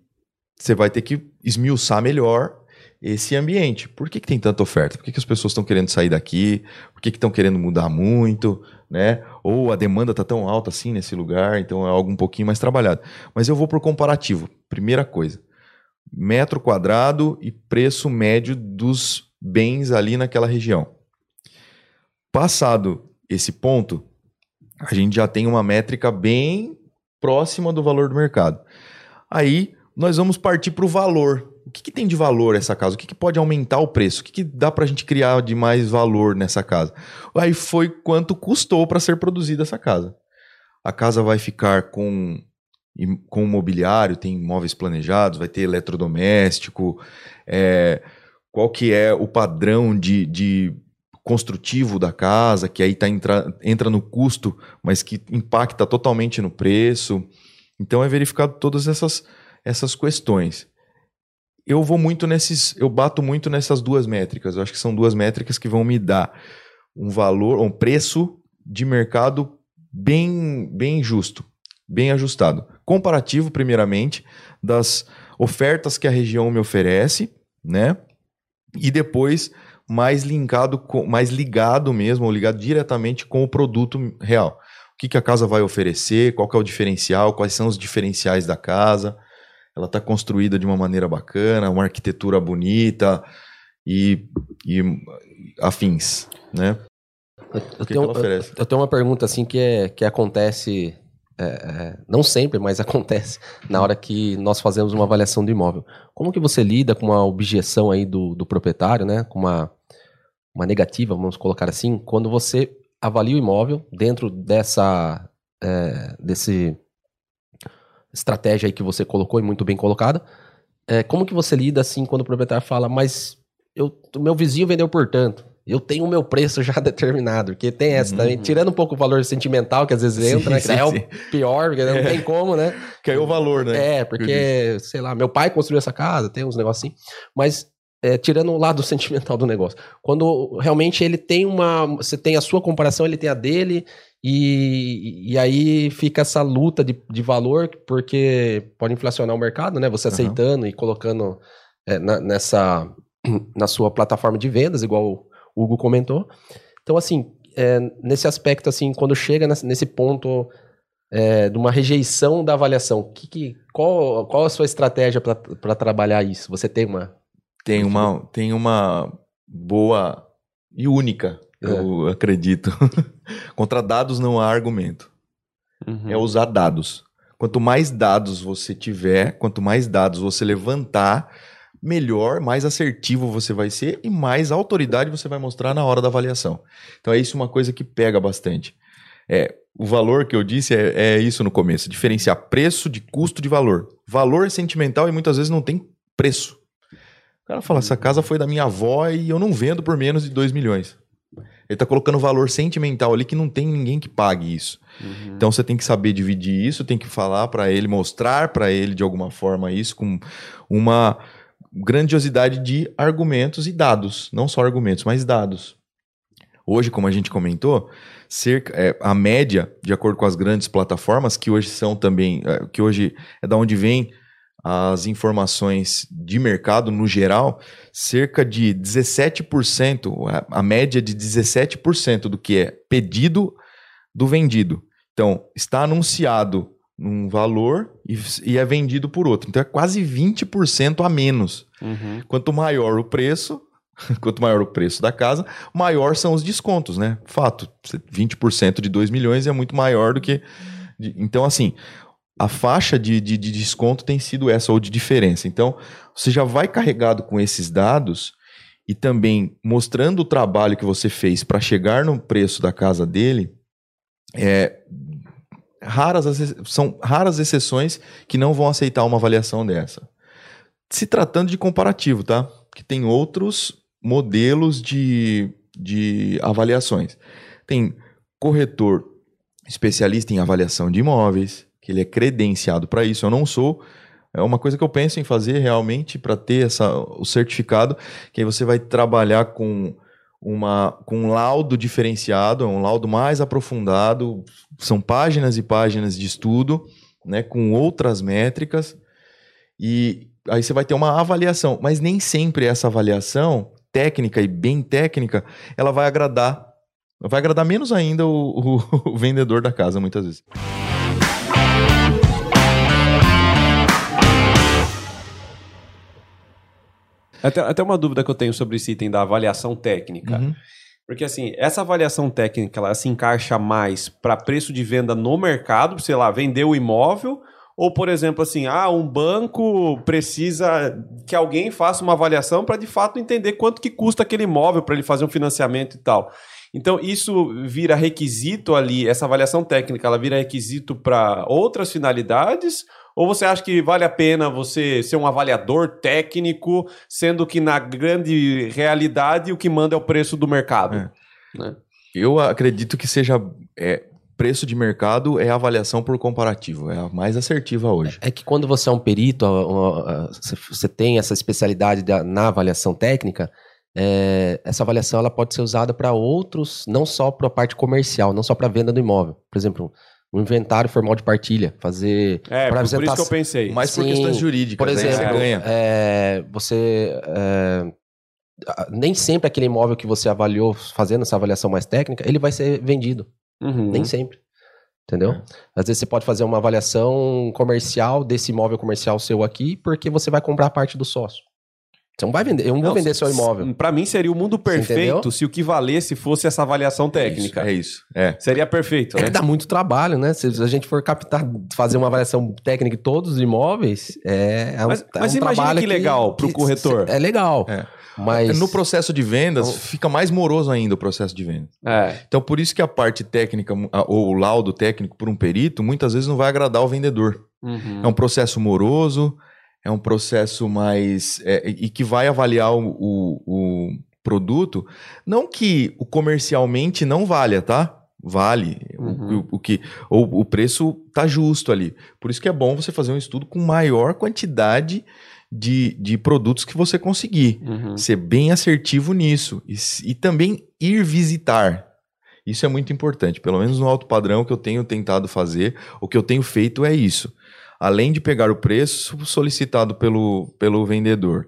Speaker 3: você vai ter que esmiuçar melhor esse ambiente. Por que, que tem tanta oferta? Por que, que as pessoas estão querendo sair daqui? Por que estão que querendo mudar muito? Né? Ou a demanda está tão alta assim nesse lugar, então é algo um pouquinho mais trabalhado. Mas eu vou por comparativo. Primeira coisa: metro quadrado e preço médio dos bens ali naquela região. Passado esse ponto, a gente já tem uma métrica bem próxima do valor do mercado. Aí nós vamos partir para o valor. O que, que, tem de valor essa casa? O que, que pode aumentar o preço? O que, que dá para a gente criar de mais valor nessa casa? Aí foi quanto custou para ser produzida essa casa. A casa vai ficar com, com mobiliário, tem móveis planejados, vai ter eletrodoméstico, é, qual que é o padrão de, de construtivo da casa, que aí tá entra, entra no custo, mas que impacta totalmente no preço. Então é verificado todas essas, essas questões eu vou muito nesses, eu bato muito nessas duas métricas. Eu acho que são duas métricas que vão me dar um valor, um preço de mercado bem, bem justo, bem ajustado. Comparativo, primeiramente, das ofertas que a região me oferece, né? E depois mais linkado, com, mais ligado mesmo, ou ligado diretamente com o produto real. O que, que a casa vai oferecer, qual é o diferencial, quais são os diferenciais da casa ela está construída de uma maneira bacana, uma arquitetura bonita e, e afins, né?
Speaker 2: Eu, eu, tenho, eu, eu, tenho, uma pergunta assim que, é, que acontece, é, é, não sempre, mas acontece na hora que nós fazemos uma avaliação do imóvel. Como que você lida com uma objeção aí do, do proprietário, né? Com uma, uma negativa, vamos colocar assim, quando você avalia o imóvel dentro dessa, é, desse estratégia aí que você colocou e muito bem colocada. É, como que você lida assim quando o proprietário fala, mas eu, o meu vizinho vendeu por tanto, eu tenho o meu preço já determinado, porque tem essa uhum. também, tirando um pouco o valor sentimental que às vezes entra, sim, né, que sim, é o pior, porque não tem como, né?
Speaker 3: Caiu o valor, né?
Speaker 2: É, porque, sei lá, meu pai construiu essa casa, tem uns negócios assim, mas é, tirando o lado sentimental do negócio, quando realmente ele tem uma, você tem a sua comparação, ele tem a dele, e, e aí fica essa luta de, de valor, porque pode inflacionar o mercado, né? Você aceitando uhum. e colocando é, na, nessa na sua plataforma de vendas, igual o Hugo comentou. Então, assim, é, nesse aspecto, assim, quando chega nesse ponto é, de uma rejeição da avaliação, que, que, qual, qual a sua estratégia para trabalhar isso? Você tem uma?
Speaker 3: Tem uma, tem uma boa e única eu é. acredito. Contra dados não há argumento. Uhum. É usar dados. Quanto mais dados você tiver, quanto mais dados você levantar, melhor, mais assertivo você vai ser e mais autoridade você vai mostrar na hora da avaliação. Então é isso uma coisa que pega bastante. É, o valor que eu disse é, é isso no começo: diferenciar preço de custo de valor. Valor é sentimental e muitas vezes não tem preço. Cara fala, essa casa foi da minha avó e eu não vendo por menos de 2 milhões. Ele tá colocando valor sentimental ali que não tem ninguém que pague isso.
Speaker 1: Uhum.
Speaker 3: Então você tem que saber dividir isso, tem que falar para ele, mostrar para ele de alguma forma isso com uma grandiosidade de argumentos e dados, não só argumentos, mas dados. Hoje, como a gente comentou, cerca, é, a média, de acordo com as grandes plataformas, que hoje são também, é, que hoje é da onde vem as informações de mercado no geral, cerca de 17%, a, média de 17% do que é pedido do vendido. Então, está anunciado um valor e, e é vendido por outro. Então, é quase 20% a menos.
Speaker 1: Uhum.
Speaker 3: Quanto maior o preço, quanto maior o preço da casa, maior são os descontos, né? Fato, 20% de 2 milhões é muito maior do que. então, assim, a faixa de, de, de desconto tem sido essa, ou de diferença. Então, você já vai carregado com esses dados e também mostrando o trabalho que você fez para chegar no preço da casa dele. É, raras são raras exceções que não vão aceitar uma avaliação dessa. Se tratando de comparativo, tá? Que tem outros modelos de, de avaliações. Tem corretor especialista em avaliação de imóveis, que ele é credenciado para isso. Eu não sou. É uma coisa que eu penso em fazer realmente para ter essa, o certificado, que aí você vai trabalhar com uma com um laudo diferenciado, um laudo mais aprofundado, são páginas e páginas de estudo, né, com outras métricas, e aí você vai ter uma avaliação, mas nem sempre essa avaliação técnica e bem técnica, ela vai agradar, vai agradar menos ainda o, o- o vendedor da casa, muitas vezes.
Speaker 1: Até, até uma dúvida que eu tenho sobre esse item da avaliação técnica.
Speaker 3: Uhum.
Speaker 1: Porque assim, essa avaliação técnica, ela se encaixa mais para preço de venda no mercado, sei lá, vender o imóvel, ou por exemplo assim, ah, um banco precisa que alguém faça uma avaliação para de fato entender quanto que custa aquele imóvel para ele fazer um financiamento e tal. Então, isso vira requisito ali, essa avaliação técnica, ela vira requisito para outras finalidades? Ou você acha que vale a pena você ser um avaliador técnico, sendo que na grande realidade o que manda é o preço do mercado?
Speaker 3: É.
Speaker 1: Né?
Speaker 3: Eu acredito que seja é, preço de mercado é avaliação por comparativo, é a mais assertiva hoje.
Speaker 2: É que quando você é um perito, você tem essa especialidade da- na avaliação técnica, é, essa avaliação ela pode ser usada para outros, não só para a parte comercial, não só para venda do imóvel. Por exemplo, um inventário formal de partilha, fazer
Speaker 1: É, por, por isso
Speaker 2: apresentar-
Speaker 1: que eu pensei.
Speaker 3: Mas por
Speaker 2: Sim,
Speaker 3: questões jurídicas,
Speaker 2: Por
Speaker 3: né?
Speaker 2: exemplo,
Speaker 3: você ganha.
Speaker 2: é, você. é, a- nem sempre aquele imóvel que você avaliou fazendo essa avaliação mais técnica, ele vai ser vendido.
Speaker 1: Uhum.
Speaker 2: Nem sempre. Entendeu?
Speaker 3: É.
Speaker 2: Às vezes você pode fazer uma avaliação comercial desse imóvel comercial seu aqui, porque você vai comprar parte do sócio. Você não vai vender, eu não vou
Speaker 1: Não,
Speaker 2: vender seu imóvel.
Speaker 1: Pra mim seria o mundo perfeito se o que valesse fosse essa avaliação técnica.
Speaker 3: É isso. É.
Speaker 1: Seria perfeito,
Speaker 2: É
Speaker 1: né?
Speaker 2: que dá muito trabalho, né? Se a gente for captar, fazer uma avaliação técnica de todos os imóveis, é, é um,
Speaker 1: Mas-
Speaker 2: é
Speaker 1: mas
Speaker 2: um
Speaker 1: imagina
Speaker 2: trabalho
Speaker 1: que legal pro corretor.
Speaker 2: É legal.
Speaker 3: É.
Speaker 2: Mas
Speaker 3: No processo de vendas,
Speaker 2: Então-
Speaker 3: fica mais moroso ainda o processo de venda.
Speaker 1: É.
Speaker 3: Então, por isso que a parte técnica, ou o laudo técnico por um perito, muitas vezes não vai agradar o vendedor.
Speaker 1: Uhum.
Speaker 3: É um processo moroso, é um processo mais. é, e que vai avaliar o, o- o produto. Não que o comercialmente não valha, tá? Vale. O-
Speaker 1: Uhum.
Speaker 3: O, o que, ou o preço tá justo ali. Por isso que é bom você fazer um estudo com maior quantidade de, de produtos que você conseguir.
Speaker 1: Uhum.
Speaker 3: Ser bem assertivo nisso. E, e também ir visitar. Isso é muito importante. Pelo menos no alto padrão que eu tenho tentado fazer, o que eu tenho feito é isso. Além de pegar o preço solicitado pelo, pelo vendedor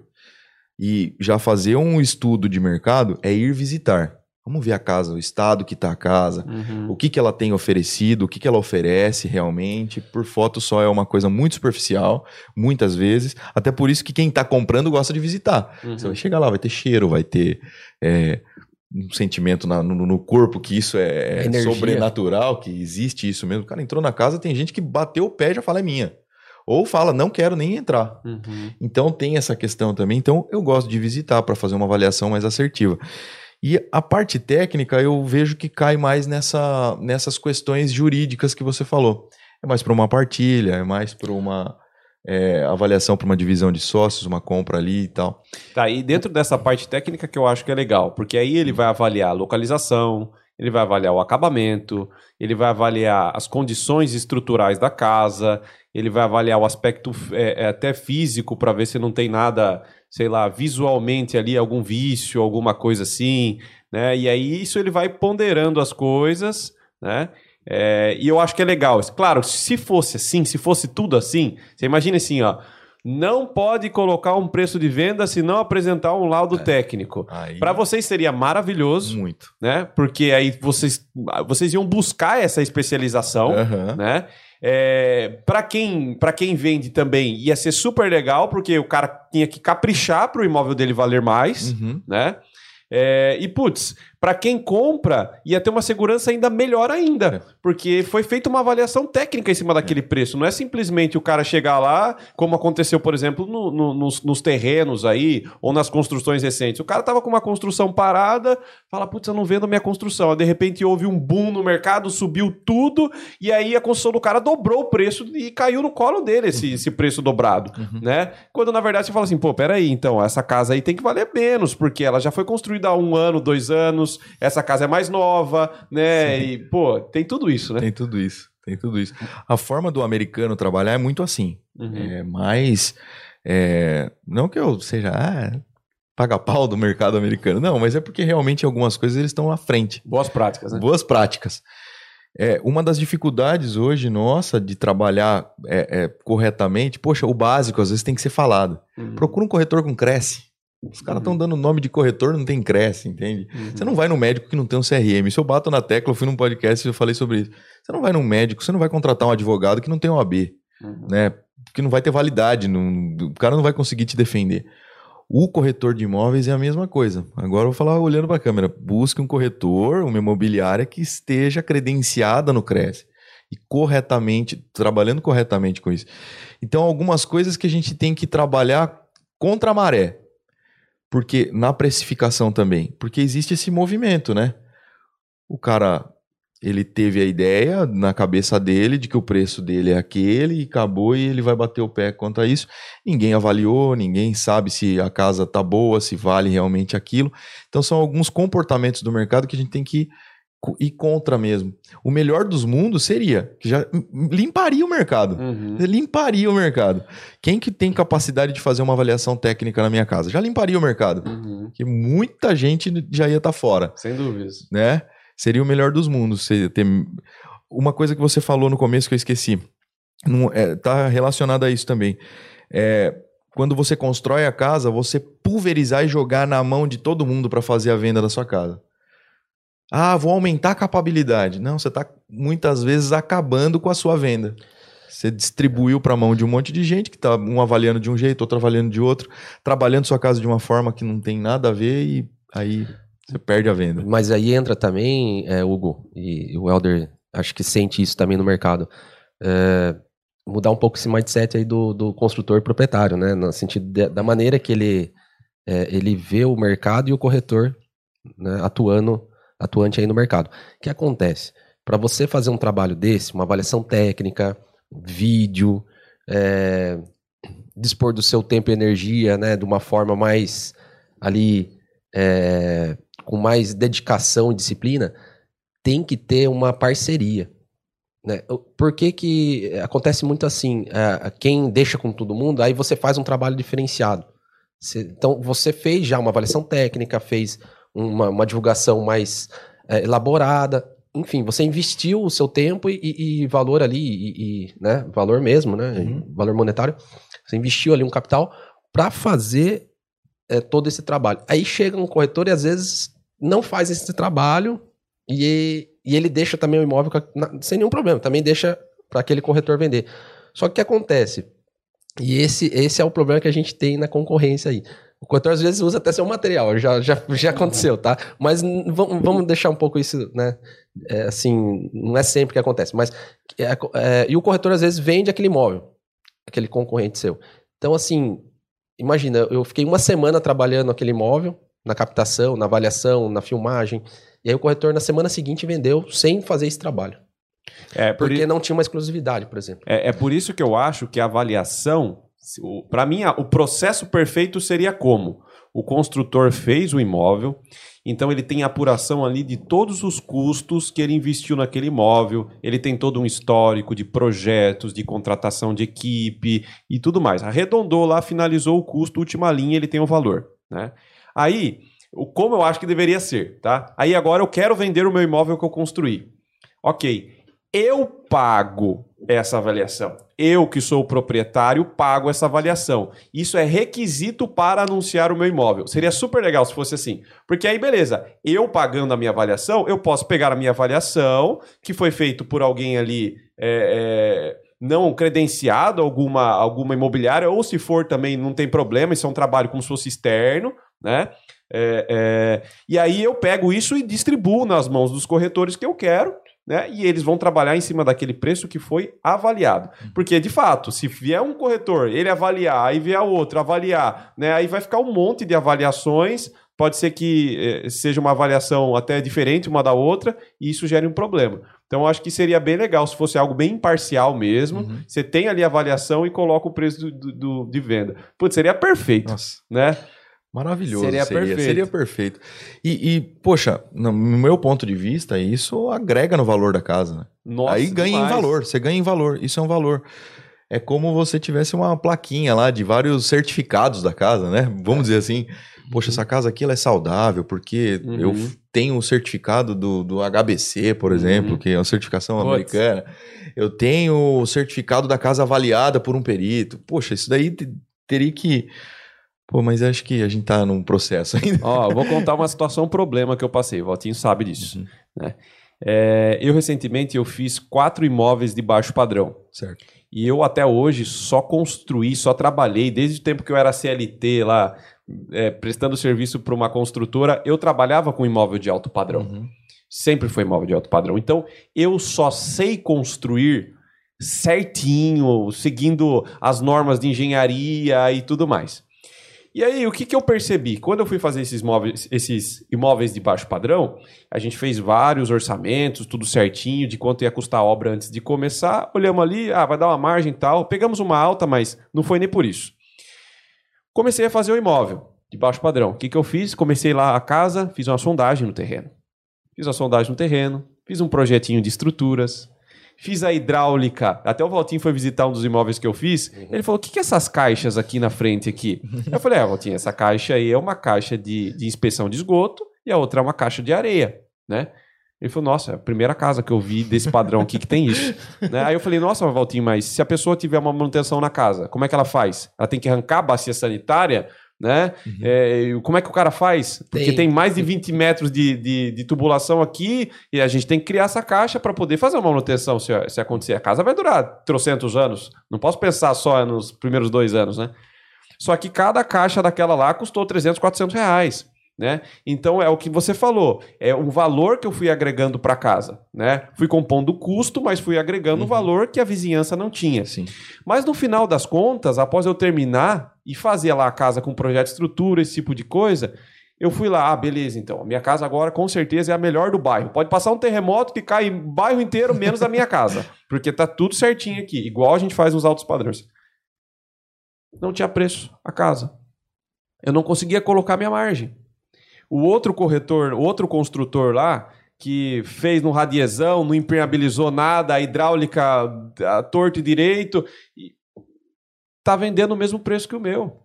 Speaker 3: e já fazer um estudo de mercado, é ir visitar. Vamos ver a casa, o estado que está a casa,
Speaker 1: Uhum.
Speaker 3: o que, que ela tem oferecido, o que, que ela oferece realmente. Por foto só é uma coisa muito superficial, muitas vezes. Até por isso que quem está comprando gosta de visitar.
Speaker 1: Uhum.
Speaker 3: Você vai chegar lá, vai ter cheiro, vai ter é, um sentimento na- no, no corpo que isso é
Speaker 2: Energia.
Speaker 3: sobrenatural, que existe isso mesmo. O cara entrou na casa, tem gente que bateu o pé e já fala é minha. Ou fala, não quero nem entrar.
Speaker 1: Uhum.
Speaker 3: Então tem essa questão também. Então eu gosto de visitar para fazer uma avaliação mais assertiva. E a parte técnica eu vejo que cai mais nessa, nessas questões jurídicas que você falou. É mais para uma partilha, é mais para uma é, avaliação para uma divisão de sócios, uma compra ali e tal.
Speaker 1: Tá, e dentro dessa parte técnica que eu acho que é legal, porque aí ele vai avaliar a localização, ele vai avaliar o acabamento, ele vai avaliar as condições estruturais da casa, ele vai avaliar o aspecto é, é, até físico para ver se não tem nada, sei lá, visualmente ali algum vício, alguma coisa assim, né? E aí isso ele vai ponderando as coisas, né? É, e eu acho que é legal. Claro, se fosse assim, se fosse tudo assim, você imagina assim, ó. Não pode colocar um preço de venda se não apresentar um laudo
Speaker 3: É.
Speaker 1: técnico.
Speaker 3: Aí,
Speaker 1: Para vocês seria maravilhoso,
Speaker 3: muito.
Speaker 1: né? Porque aí vocês, vocês iam buscar essa especialização,
Speaker 3: Aham.
Speaker 1: né? É, para quem para quem vende também ia ser super legal, porque o cara tinha que caprichar para o imóvel dele valer mais,
Speaker 3: Uhum.
Speaker 1: né? É, e putz, para quem compra ia ter uma segurança ainda melhor ainda, porque foi feita uma avaliação técnica em cima daquele preço. Não é simplesmente o cara chegar lá, como aconteceu, por exemplo, no- no- nos, nos terrenos aí ou nas construções recentes. O cara tava com uma construção parada, fala, putz, eu não vendo a minha construção. Aí, de repente houve um boom no mercado, subiu tudo, e aí a construção do cara dobrou o preço e caiu no colo dele esse, esse preço dobrado,
Speaker 3: Uhum.
Speaker 1: né? Quando na verdade você fala assim, pô, peraí, então, essa casa aí tem que valer menos, porque ela já foi construída há um ano, dois anos, essa casa é mais nova, né?
Speaker 3: Sim.
Speaker 1: E, pô, tem tudo isso, né?
Speaker 3: Tem tudo isso. Tem tudo isso. A forma do americano trabalhar é muito assim.
Speaker 1: Uhum.
Speaker 3: É mais. é, não que eu seja. Ah, paga pau do mercado americano. Não, mas é porque realmente algumas coisas eles estão à frente.
Speaker 1: Boas práticas, né?
Speaker 3: Boas práticas. É, uma das dificuldades hoje, nossa, de trabalhar é, é, corretamente, poxa, o básico às vezes tem que ser falado.
Speaker 1: Uhum.
Speaker 3: Procura um corretor com Cresce. Os caras estão dando nome de corretor, não tem Cresce, entende?
Speaker 1: Uhum.
Speaker 3: Você não vai no médico que não tem um CRM. Se eu bato na tecla, eu fui num podcast e eu falei sobre isso. Você não vai num médico, você não vai contratar um advogado que não tem OAB,
Speaker 1: Uhum.
Speaker 3: né? Que não vai ter validade, não- o cara não vai conseguir te defender. O corretor de imóveis é a mesma coisa. Agora eu vou falar olhando para a câmera. Busque um corretor, uma imobiliária que esteja credenciada no Cresce e corretamente, trabalhando corretamente com isso. Então, algumas coisas que a gente tem que trabalhar contra a maré. Porque na precificação também, porque existe esse movimento, né? O cara ele teve a ideia na cabeça dele de que o preço dele é aquele e acabou e ele vai bater o pé quanto a isso. Ninguém avaliou, ninguém sabe se a casa tá boa, se vale realmente aquilo. Então são alguns comportamentos do mercado que a gente tem que ir contra mesmo. O melhor dos mundos seria que já limparia o mercado.
Speaker 1: Uhum.
Speaker 3: Limparia o mercado. Quem que tem capacidade de fazer uma avaliação técnica na minha casa? Já limparia o mercado.
Speaker 1: Uhum.
Speaker 3: Porque muita gente já ia estar fora
Speaker 1: Sem dúvidas.
Speaker 3: né? Seria o melhor dos mundos. Ter... Uma coisa que você falou no começo que eu esqueci, não, é, tá relacionada a isso também. É, quando você constrói a casa, você pulverizar e jogar na mão de todo mundo para fazer a venda da sua casa. Ah, vou aumentar a capabilidade. Não, você está muitas vezes acabando com a sua venda. Você distribuiu para a mão de um monte de gente que está um avaliando de um jeito, outro avaliando de outro, trabalhando sua casa de uma forma que não tem nada a ver e aí você perde a venda.
Speaker 2: Mas aí entra também, é, Hugo, e o Helder acho que sente isso também no mercado. É, mudar um pouco esse mindset aí do, do construtor proprietário, né? No sentido de- da maneira que ele, é, ele vê o mercado e o corretor né, atuando, atuante aí no mercado. O que acontece? Para você fazer um trabalho desse, uma avaliação técnica, vídeo, é, dispor do seu tempo e energia, né, de uma forma mais ali é, com mais dedicação e disciplina, tem que ter uma parceria. Né? Por que, que acontece muito assim? é, quem deixa com todo mundo, aí você faz um trabalho diferenciado. Então, você fez já uma avaliação técnica, fez uma, uma divulgação mais é, elaborada. Enfim, você investiu o seu tempo e, e- e valor ali, e, e, né? valor mesmo, né?
Speaker 3: Uhum.
Speaker 2: valor monetário. Você investiu ali um capital para fazer é, todo esse trabalho. Aí chega um corretor e às vezes não faz esse trabalho e, e ele deixa também o imóvel sem nenhum problema, também deixa para aquele corretor vender. Só que o que acontece? E esse, esse é o problema que a gente tem na concorrência aí. O corretor às vezes usa até seu material, já, já, já aconteceu, tá? Mas vamos deixar um pouco isso, né? É, assim, não é sempre que acontece, mas. é, é, e o corretor às vezes vende aquele imóvel, aquele concorrente seu. Então, assim, imagina, eu fiquei uma semana trabalhando aquele imóvel, na captação, na avaliação, na filmagem, e aí o corretor na semana seguinte vendeu sem fazer esse trabalho.
Speaker 1: É, por
Speaker 2: Porque
Speaker 1: i-
Speaker 2: não tinha uma exclusividade, por exemplo.
Speaker 1: É, é por isso que eu acho que a avaliação, para mim, o processo perfeito seria como? O construtor fez o imóvel, então ele tem apuração ali de todos os custos que ele investiu naquele imóvel, ele tem todo um histórico de projetos, de contratação de equipe e tudo mais. Arredondou lá, finalizou o custo, última linha, ele tem o valor. Né? Aí, como eu acho que deveria ser, tá? Aí agora eu quero vender o meu imóvel que eu construí. Ok, eu pago essa avaliação. Eu, que sou o proprietário, pago essa avaliação. Isso é requisito para anunciar o meu imóvel. Seria super legal se fosse assim. Porque aí, beleza, eu pagando a minha avaliação, eu posso pegar a minha avaliação, que foi feito por alguém ali. é, é, não credenciado alguma, alguma imobiliária, ou se for também não tem problema, isso é um trabalho como se fosse externo, né? É, é, e aí eu pego isso e distribuo nas mãos dos corretores que eu quero, né? E eles vão trabalhar em cima daquele preço que foi avaliado. Porque, de fato, se vier um corretor, ele avaliar, aí vier outro avaliar, né? Aí vai ficar um monte de avaliações. Pode ser que eh, seja uma avaliação até diferente uma da outra, e isso gere um problema. Então, acho que seria bem legal se fosse algo bem imparcial mesmo.
Speaker 3: Uhum.
Speaker 1: Você tem ali a avaliação e coloca o preço do, do- do- de venda. Putz, seria perfeito,
Speaker 3: Nossa,
Speaker 1: né?
Speaker 3: Maravilhoso.
Speaker 1: Seria
Speaker 3: Seria,
Speaker 1: perfeito.
Speaker 3: Seria perfeito. E, e, poxa, no meu ponto de vista, isso agrega no valor da casa, né?
Speaker 1: Nossa,
Speaker 3: Aí ganha
Speaker 1: demais.
Speaker 3: em valor, você ganha em valor, isso é um valor. É como você tivesse uma plaquinha lá de vários certificados da casa, né? Vamos dizer assim, poxa, essa casa aqui ela é saudável porque
Speaker 1: Uhum.
Speaker 3: eu tenho o certificado do, do HBC, por
Speaker 1: Uhum.
Speaker 3: exemplo, que é uma certificação americana. Eu tenho o certificado da casa avaliada por um perito. Poxa, isso daí te- teria que... Pô, mas acho que a gente tá num processo ainda.
Speaker 1: Ó, vou contar uma situação, um problema que eu passei. O Valtinho sabe disso.
Speaker 3: Uhum.
Speaker 1: né? É, eu recentemente eu fiz quatro imóveis de baixo padrão.
Speaker 3: Certo.
Speaker 1: E eu até hoje só construí, só trabalhei, desde o tempo que eu era CLT lá, é, prestando serviço para uma construtora, eu trabalhava com imóvel de alto padrão.
Speaker 3: Uhum.
Speaker 1: Sempre foi imóvel de alto padrão. Então, eu só sei construir certinho, seguindo as normas de engenharia e tudo mais. E aí, o que, que eu percebi? Quando eu fui fazer esses, esses imóveis de baixo padrão, a gente fez vários orçamentos, tudo certinho, de quanto ia custar a obra antes de começar. Olhamos ali, ah, vai dar uma margem e tal. Pegamos uma alta, mas não foi nem por isso. Comecei a fazer o imóvel de baixo padrão. O que, que eu fiz? Comecei lá a casa, fiz uma sondagem no terreno. Fiz a sondagem no terreno, fiz um projetinho de estruturas, fiz a hidráulica. Até o Valtinho foi visitar um dos imóveis que eu fiz. Ele falou: o que, que é essas caixas aqui na frente aqui? eu falei: é, Valtinho, essa caixa aí é uma caixa de, de inspeção de esgoto e a outra é uma caixa de areia, né? Ele falou, nossa, é a primeira casa que eu vi desse padrão aqui que tem isso. né? Aí eu falei, nossa, Valtinho, mas se a pessoa tiver uma manutenção na casa, como é que ela faz? Ela tem que arrancar a bacia sanitária, né? É, e como é que o cara faz? Porque tem,
Speaker 2: Tem-
Speaker 1: mais de 20 metros de, de, de tubulação aqui e a gente tem que criar essa caixa para poder fazer uma manutenção se, se acontecer. A casa vai durar trocentos anos. Não posso pensar só nos primeiros dois anos, né? Só que cada caixa daquela lá custou 300, 400 reais. Né? Então é o que você falou, é um valor que eu fui agregando para casa, né? Fui compondo o custo, mas fui agregando o
Speaker 3: Uhum.
Speaker 1: valor que a vizinhança não tinha.
Speaker 3: Sim.
Speaker 1: Mas no final das contas, após eu terminar e fazer lá a casa com projeto de estrutura, esse tipo de coisa, eu fui lá, ah, beleza, então. A minha casa agora com certeza é a melhor do bairro. Pode passar um terremoto que cai o bairro inteiro, menos a minha casa. Porque tá tudo certinho aqui, igual a gente faz nos altos padrões. Não tinha preço a casa. Eu não conseguia colocar minha margem. O outro corretor, o outro construtor lá, que fez no radiezão, não impermeabilizou nada, a hidráulica a torto e direito, e tá vendendo o mesmo preço que o meu.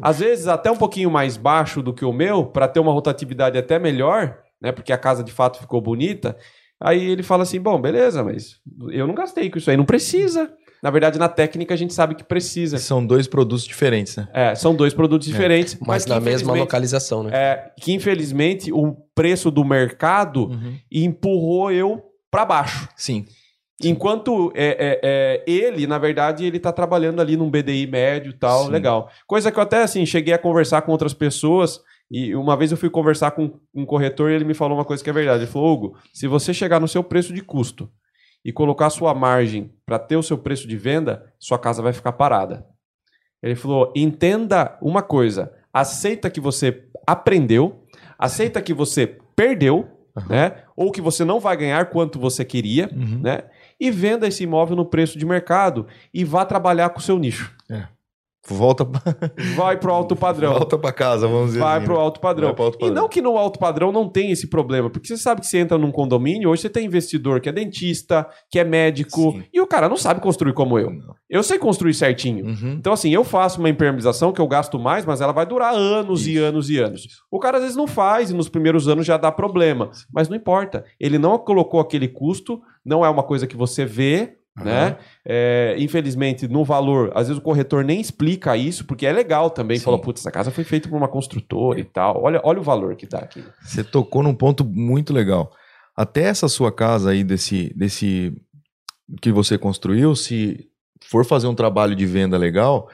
Speaker 1: Às vezes até um pouquinho mais baixo do que o meu, para ter uma rotatividade até melhor, né? Porque a casa de fato ficou bonita. Aí ele fala assim: bom, beleza, mas eu não gastei com isso aí, não precisa. Na verdade, na técnica a gente sabe que precisa.
Speaker 3: São dois produtos diferentes, né?
Speaker 1: É, são dois produtos diferentes,
Speaker 2: Mas,
Speaker 1: que,
Speaker 2: na mesma localização, né?
Speaker 1: é, que infelizmente o preço do mercado
Speaker 3: Uhum.
Speaker 1: empurrou eu para baixo.
Speaker 3: Sim.
Speaker 1: Enquanto é, é, é, ele, na verdade, ele tá trabalhando ali num BDI médio e tal,
Speaker 3: Sim.
Speaker 1: legal. Coisa que eu até, assim, cheguei a conversar com outras pessoas e uma vez eu fui conversar com um corretor e ele me falou uma coisa que é verdade. Ele falou, Hugo, se você chegar no seu preço de custo e colocar sua margem para ter o seu preço de venda, sua casa vai ficar parada. Ele falou, entenda uma coisa, aceita que você aprendeu, aceita que você perdeu, né? Ou que você não vai ganhar quanto você queria,
Speaker 3: Uhum.
Speaker 1: né? E venda esse imóvel no preço de mercado e vá trabalhar com o seu nicho.
Speaker 3: Volta, pra-
Speaker 1: Vai pro alto padrão.
Speaker 3: volta pra casa, vamos dizer
Speaker 1: Vai
Speaker 3: assim,
Speaker 1: pro
Speaker 3: né?
Speaker 1: alto padrão.
Speaker 3: Pro alto
Speaker 1: E
Speaker 3: padrão.
Speaker 1: não que no alto padrão não tem esse problema, porque você sabe que você entra num condomínio, hoje você tem investidor que é dentista, que é médico,
Speaker 3: Sim.
Speaker 1: e o cara não sabe construir como eu.
Speaker 3: Não.
Speaker 1: Eu sei construir certinho.
Speaker 3: Uhum.
Speaker 1: Então, assim, eu faço uma impermeabilização que eu gasto mais, mas ela vai durar anos e
Speaker 3: Isso.
Speaker 1: anos e anos. O cara às vezes não faz e nos primeiros anos já dá problema. Mas não importa. Ele não colocou aquele custo, não é uma coisa que você vê, né? É, infelizmente, no valor, às vezes o corretor nem explica isso, porque é legal também.
Speaker 3: Sim.
Speaker 1: Falou, putz, essa casa foi feita por uma construtora e tal. Olha, olha o valor que dá aqui.
Speaker 3: Você tocou num ponto muito legal. Até essa sua casa aí, desse, desse que você construiu, se for fazer um trabalho de venda legal,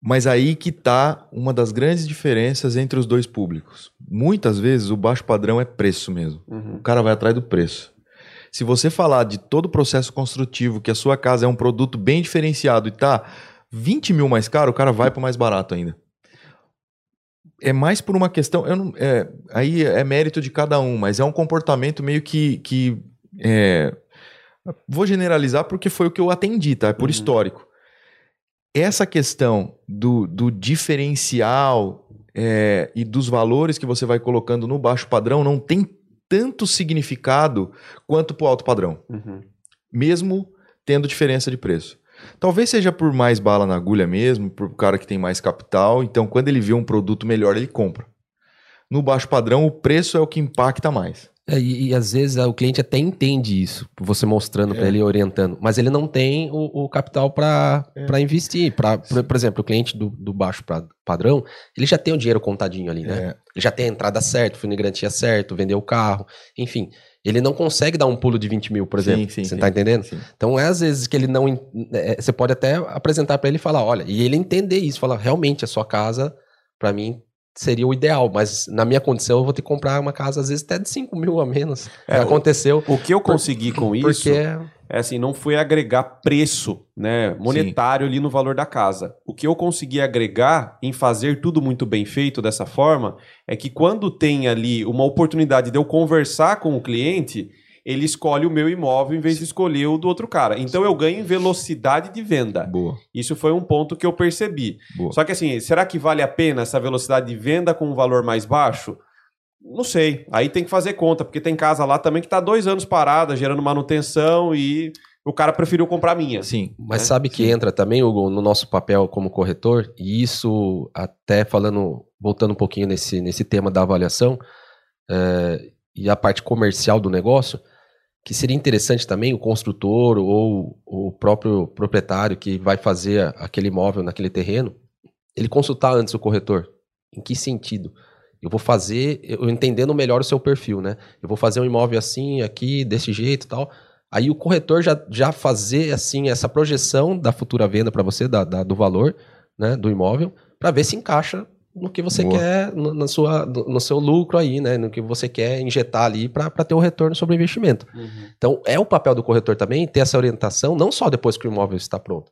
Speaker 3: mas aí que tá uma das grandes diferenças entre os dois públicos. Muitas vezes o baixo padrão é preço mesmo.
Speaker 1: Uhum.
Speaker 3: O cara vai atrás do preço. Se você falar de todo o processo construtivo, que a sua casa é um produto bem diferenciado e tá 20 mil mais caro, o cara vai para mais barato ainda. É mais por uma questão. Não, é, aí é mérito de cada um, mas é um comportamento meio que. que é, vou generalizar porque foi o que eu atendi, tá? É por
Speaker 1: Uhum.
Speaker 3: histórico. Essa questão do, do diferencial é, e dos valores que você vai colocando no baixo padrão não tem tanto significado quanto pro alto padrão,
Speaker 1: Uhum.
Speaker 3: mesmo tendo diferença de preço. Talvez seja por mais bala na agulha mesmo, por cara que tem mais capital, então quando ele vê um produto melhor, ele compra. No baixo padrão, o preço é o que impacta mais.
Speaker 2: É, e, e às vezes ah, o cliente até entende isso, você mostrando
Speaker 3: É.
Speaker 2: ele, orientando, mas ele não tem o, o capital para
Speaker 3: É.
Speaker 2: pra investir. Pra, por, por exemplo, o cliente do, do baixo pra- padrão, ele já tem o dinheiro contadinho ali, né?
Speaker 3: É,
Speaker 2: Ele já tem a entrada certa, fundo de garantia certo, vendeu o carro, enfim. Ele não consegue dar um pulo de 20 mil, por
Speaker 3: Sim,
Speaker 2: exemplo.
Speaker 3: sim,
Speaker 2: você
Speaker 3: sim.
Speaker 2: tá entendendo?
Speaker 3: sim.
Speaker 2: Então é às vezes que ele não. é, você pode até apresentar pra ele e falar: olha, e ele entender isso, falar, realmente, a sua casa, pra mim, seria o ideal, mas na minha condição eu vou ter que comprar uma casa, às vezes, até de 5 mil a menos.
Speaker 1: É,
Speaker 2: Já
Speaker 1: o-
Speaker 2: aconteceu.
Speaker 1: O que eu consegui com isso
Speaker 2: Porque
Speaker 1: é assim, não foi agregar preço, né, monetário ali no valor da casa. O que eu consegui agregar em fazer tudo muito bem feito dessa forma é que quando tem ali uma oportunidade de eu conversar com o cliente, ele escolhe o meu imóvel em vez de escolher o do outro cara. Então eu ganho em velocidade de venda.
Speaker 3: Boa,
Speaker 1: Isso foi um ponto que eu percebi.
Speaker 3: boa.
Speaker 1: Só que assim, será que vale a pena essa velocidade de venda com um valor mais baixo? Não sei. Aí tem que fazer conta, porque tem casa lá também que tá dois anos parada, gerando manutenção e o cara preferiu comprar a minha.
Speaker 3: Sim.
Speaker 2: Mas
Speaker 1: né?
Speaker 2: sabe que entra também, Hugo, no nosso papel como corretor, e isso até falando, voltando um pouquinho nesse, nesse tema da avaliação, é, e a parte comercial do negócio, que seria interessante também o construtor ou o próprio proprietário que vai fazer aquele imóvel naquele terreno, ele consultar antes o corretor. Em que sentido? Eu vou fazer, eu entendendo melhor o seu perfil, né? Eu vou fazer um imóvel assim, aqui, desse jeito tal. Aí o corretor já, já fazer assim essa projeção da futura venda para você, da, da- do valor né, do imóvel, para ver se encaixa no que você
Speaker 3: Boa.
Speaker 2: quer, no, na sua, no, no seu lucro aí, né? No que você quer injetar ali para ter o retorno sobre o investimento.
Speaker 1: Uhum.
Speaker 2: Então, é o papel do corretor também ter essa orientação, não só depois que o imóvel está pronto,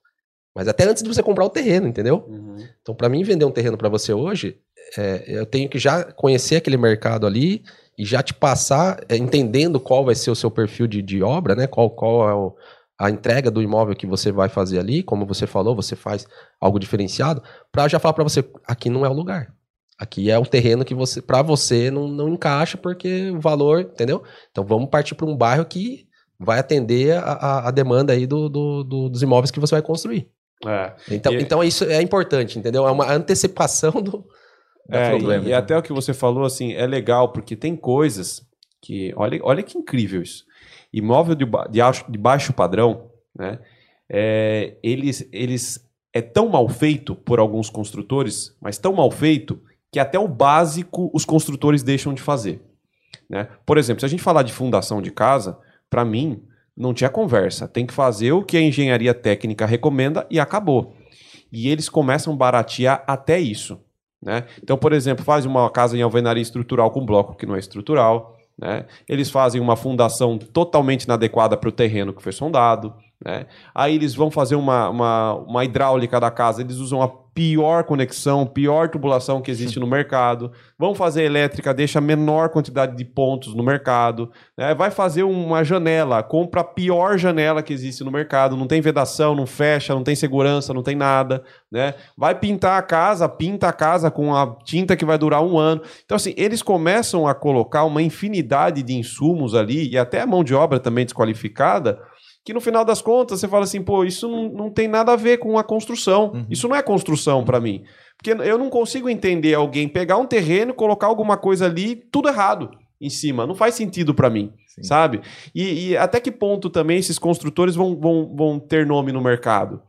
Speaker 2: mas até antes de você comprar o terreno, entendeu?
Speaker 1: Uhum.
Speaker 2: Então, para mim vender um terreno para você hoje, é, eu tenho que já conhecer aquele mercado ali e já te passar, é, entendendo qual vai ser o seu perfil de, de obra, né? Qual, qual é o- a entrega do imóvel que você vai fazer ali, como você falou, você faz algo diferenciado, para já falar para você, aqui não é o lugar. Aqui é um terreno que você, para você não, não encaixa porque o valor, entendeu? Então vamos partir para um bairro que vai atender a, a- a demanda aí do, do- do- dos imóveis que você vai construir.
Speaker 1: É.
Speaker 2: Então,
Speaker 1: E-
Speaker 2: então isso é importante, entendeu? É uma antecipação do, do
Speaker 1: É,
Speaker 2: problema.
Speaker 1: e, e até o que você falou, assim, é legal, porque tem coisas que. Olha, olha que incrível isso. Imóvel de, ba- de, de baixo padrão, né? é, eles, eles é tão mal feito por alguns construtores, mas tão mal feito que até o básico os construtores deixam de fazer. Né? Por exemplo, se a gente falar de fundação de casa, para mim, não tinha conversa. Tem que fazer o que a engenharia técnica recomenda e acabou. E eles começam a baratear até isso. Né? Então, por exemplo, faz uma casa em alvenaria estrutural com bloco que não é estrutural. Né? Eles fazem uma fundação totalmente inadequada para o terreno que foi sondado. Né? Aí eles vão fazer uma, uma, uma hidráulica da casa, eles usam a pior conexão, pior tubulação que existe no mercado. Vão fazer elétrica, deixa a menor quantidade de pontos no mercado. né? Vai fazer uma janela, compra a pior janela que existe no mercado. Não tem vedação, não fecha, não tem segurança, não tem nada. Né? Vai pintar a casa, pinta a casa com a tinta que vai durar um ano. Então, assim, eles começam a colocar uma infinidade de insumos ali, e até a mão de obra também desqualificada, que no final das contas você fala assim, pô, isso não, não tem nada a ver com a construção.
Speaker 3: Uhum.
Speaker 1: Isso não é construção para mim. Porque eu não consigo entender alguém pegar um terreno, colocar alguma coisa ali, tudo errado em cima. Não faz sentido para mim,
Speaker 3: Sim.
Speaker 1: sabe? E, e até que ponto também esses construtores vão, vão, vão ter nome no mercado?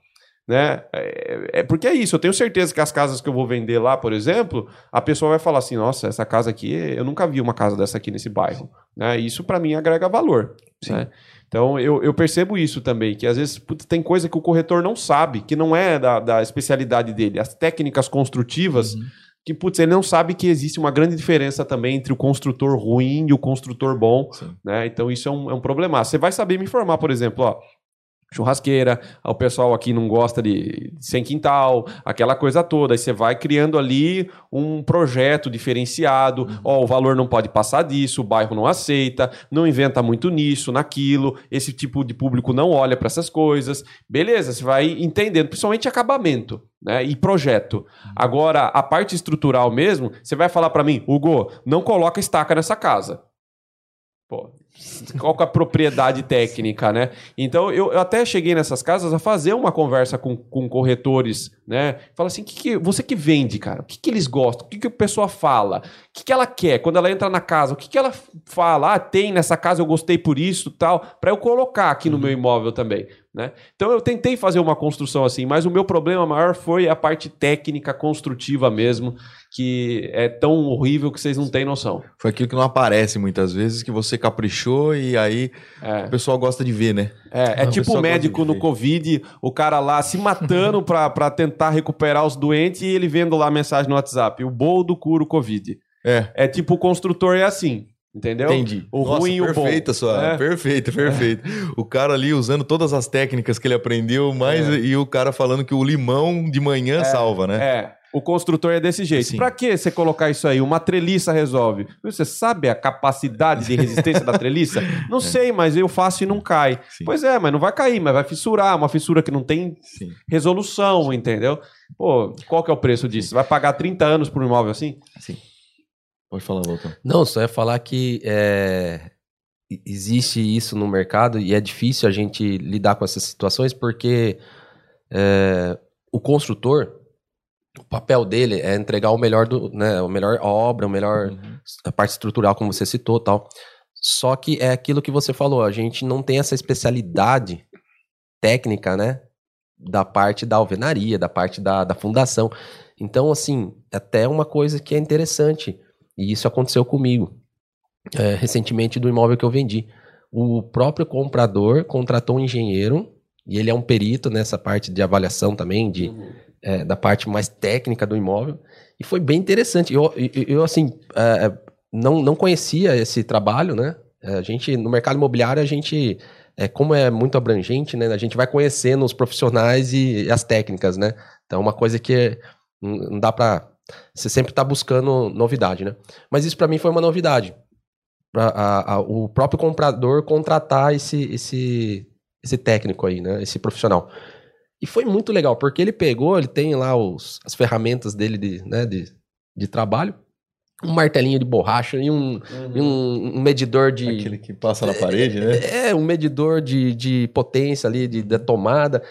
Speaker 1: Né? É, é porque é isso, eu tenho certeza que as casas que eu vou vender lá, por exemplo, a pessoa vai falar assim: nossa, essa casa aqui, eu nunca vi uma casa dessa aqui nesse bairro. Né? Isso para mim agrega valor.
Speaker 3: Sim.
Speaker 1: Né? Então eu, eu percebo isso também, que às vezes putz, tem coisa que o corretor não sabe, que não é da, da especialidade dele. As técnicas construtivas,
Speaker 3: Uhum.
Speaker 1: que putz, ele não sabe que existe uma grande diferença também entre o construtor ruim e o construtor bom.
Speaker 3: Sim.
Speaker 1: Né? Então isso é um, é um problema. Você vai saber me informar, por exemplo, ó. Churrasqueira, o pessoal aqui não gosta de sem quintal, aquela coisa toda. Aí você vai criando ali um projeto diferenciado. Ó, o valor não pode passar disso, o bairro não aceita, não inventa muito nisso, naquilo. Esse tipo de público não olha para essas coisas. Beleza, você vai entendendo, principalmente acabamento né, e projeto. Agora, a parte estrutural mesmo, você vai falar para mim, Hugo, não coloca estaca nessa casa. Pô, qual que é a propriedade técnica, né? Então, eu, eu até cheguei nessas casas a fazer uma conversa com, com corretores, né? Fala assim, que que, você que vende, cara, o que, que eles gostam? O que, que a pessoa fala? O que, que ela quer quando ela entra na casa? O que, que ela fala? Ah, tem nessa casa, eu gostei por isso, tal, para eu colocar aqui no meu imóvel também, né? Então, eu tentei fazer uma construção assim, mas o meu problema maior foi a parte técnica, construtiva mesmo, que é tão horrível que vocês não têm noção.
Speaker 3: Foi aquilo que não aparece muitas vezes, que você caprichou e aí
Speaker 1: É.
Speaker 3: o pessoal gosta de ver, né?
Speaker 1: É, é
Speaker 3: Não,
Speaker 1: tipo o médico no. Covid, o cara lá se matando pra, pra tentar recuperar os doentes e ele vendo lá a mensagem no WhatsApp: o boldo cura o Covid.
Speaker 3: É.
Speaker 1: É tipo o construtor é assim, entendeu?
Speaker 3: Entendi.
Speaker 1: O ruim e o bom.
Speaker 3: perfeita sua,
Speaker 1: É.
Speaker 3: perfeito, perfeito. O cara ali usando todas as técnicas que ele aprendeu, mais e o cara falando que o limão de manhã salva, né?
Speaker 1: É. O construtor é desse jeito.
Speaker 3: Sim.
Speaker 1: Pra que você colocar isso aí? Uma treliça resolve. Você sabe a capacidade de resistência da treliça? Não sei, mas eu faço e não cai.
Speaker 3: É. Sim.
Speaker 1: Pois é, mas não vai cair, mas vai fissurar. Uma fissura que não tem
Speaker 3: Sim.
Speaker 1: resolução, entendeu? Pô, qual que é o preço disso? Vai pagar 30 anos por um imóvel assim?
Speaker 3: Sim. Pode falar, Voltão.
Speaker 2: Não, só ia falar que é, existe isso no mercado e é difícil a gente lidar com essas situações porque é, o construtor, o papel dele é entregar o melhor do, né, o melhor obra, o melhor a parte estrutural, como você citou, tal. Só que é aquilo que você falou, a gente não tem essa especialidade técnica, né, da parte da alvenaria, da parte da, da fundação. Então, assim, até uma coisa que é interessante, e isso aconteceu comigo é, recentemente do imóvel que eu vendi. O próprio comprador contratou um engenheiro, e ele é um perito nessa parte de avaliação também, de, é, da parte mais técnica do imóvel. E foi bem interessante. Eu, eu, eu, assim, é, não, não conhecia esse trabalho, né? É, A gente, no mercado imobiliário, a gente, é, como é muito abrangente, né? A gente vai conhecendo os profissionais e as técnicas, né? Então, é uma coisa que não não dá pra... Você sempre tá buscando novidade, né? Mas isso para mim foi uma novidade. Pra, a- a- o próprio comprador contratar esse, esse, esse técnico aí, né? Esse profissional. E foi muito legal, porque ele pegou, ele tem lá os, as ferramentas dele de, né, de, de trabalho, um martelinho de borracha e um, e um, um medidor de.
Speaker 3: Aquele que passa na parede, né?
Speaker 2: É, um medidor de, de potência ali, de, da tomada.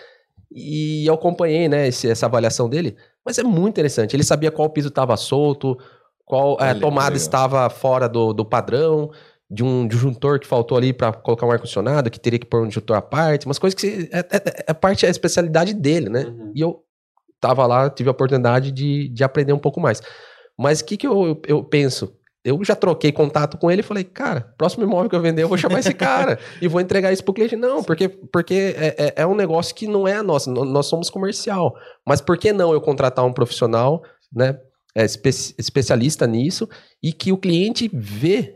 Speaker 2: E eu acompanhei, né, esse- essa avaliação dele. Mas é muito interessante. Ele sabia qual piso estava solto, qual é, tomada
Speaker 3: legal.
Speaker 2: estava fora do, do padrão, de um disjuntor que faltou ali para colocar um ar-condicionado, que teria que pôr um disjuntor à parte, umas coisas que se- é, é, é parte, é a especialidade dele, né?
Speaker 1: Uhum.
Speaker 2: E eu tava lá, tive a oportunidade de, de aprender um pouco mais. Mas o que, que eu, eu penso? Eu já troquei contato com ele e falei, cara, próximo imóvel que eu vender, eu vou chamar esse cara e vou entregar isso pro cliente. Não, porque, porque é, é- é um negócio que não é a nossa, nó- nós somos comercial. Mas por que não eu contratar um profissional, né, é, espe- especialista nisso e que o cliente vê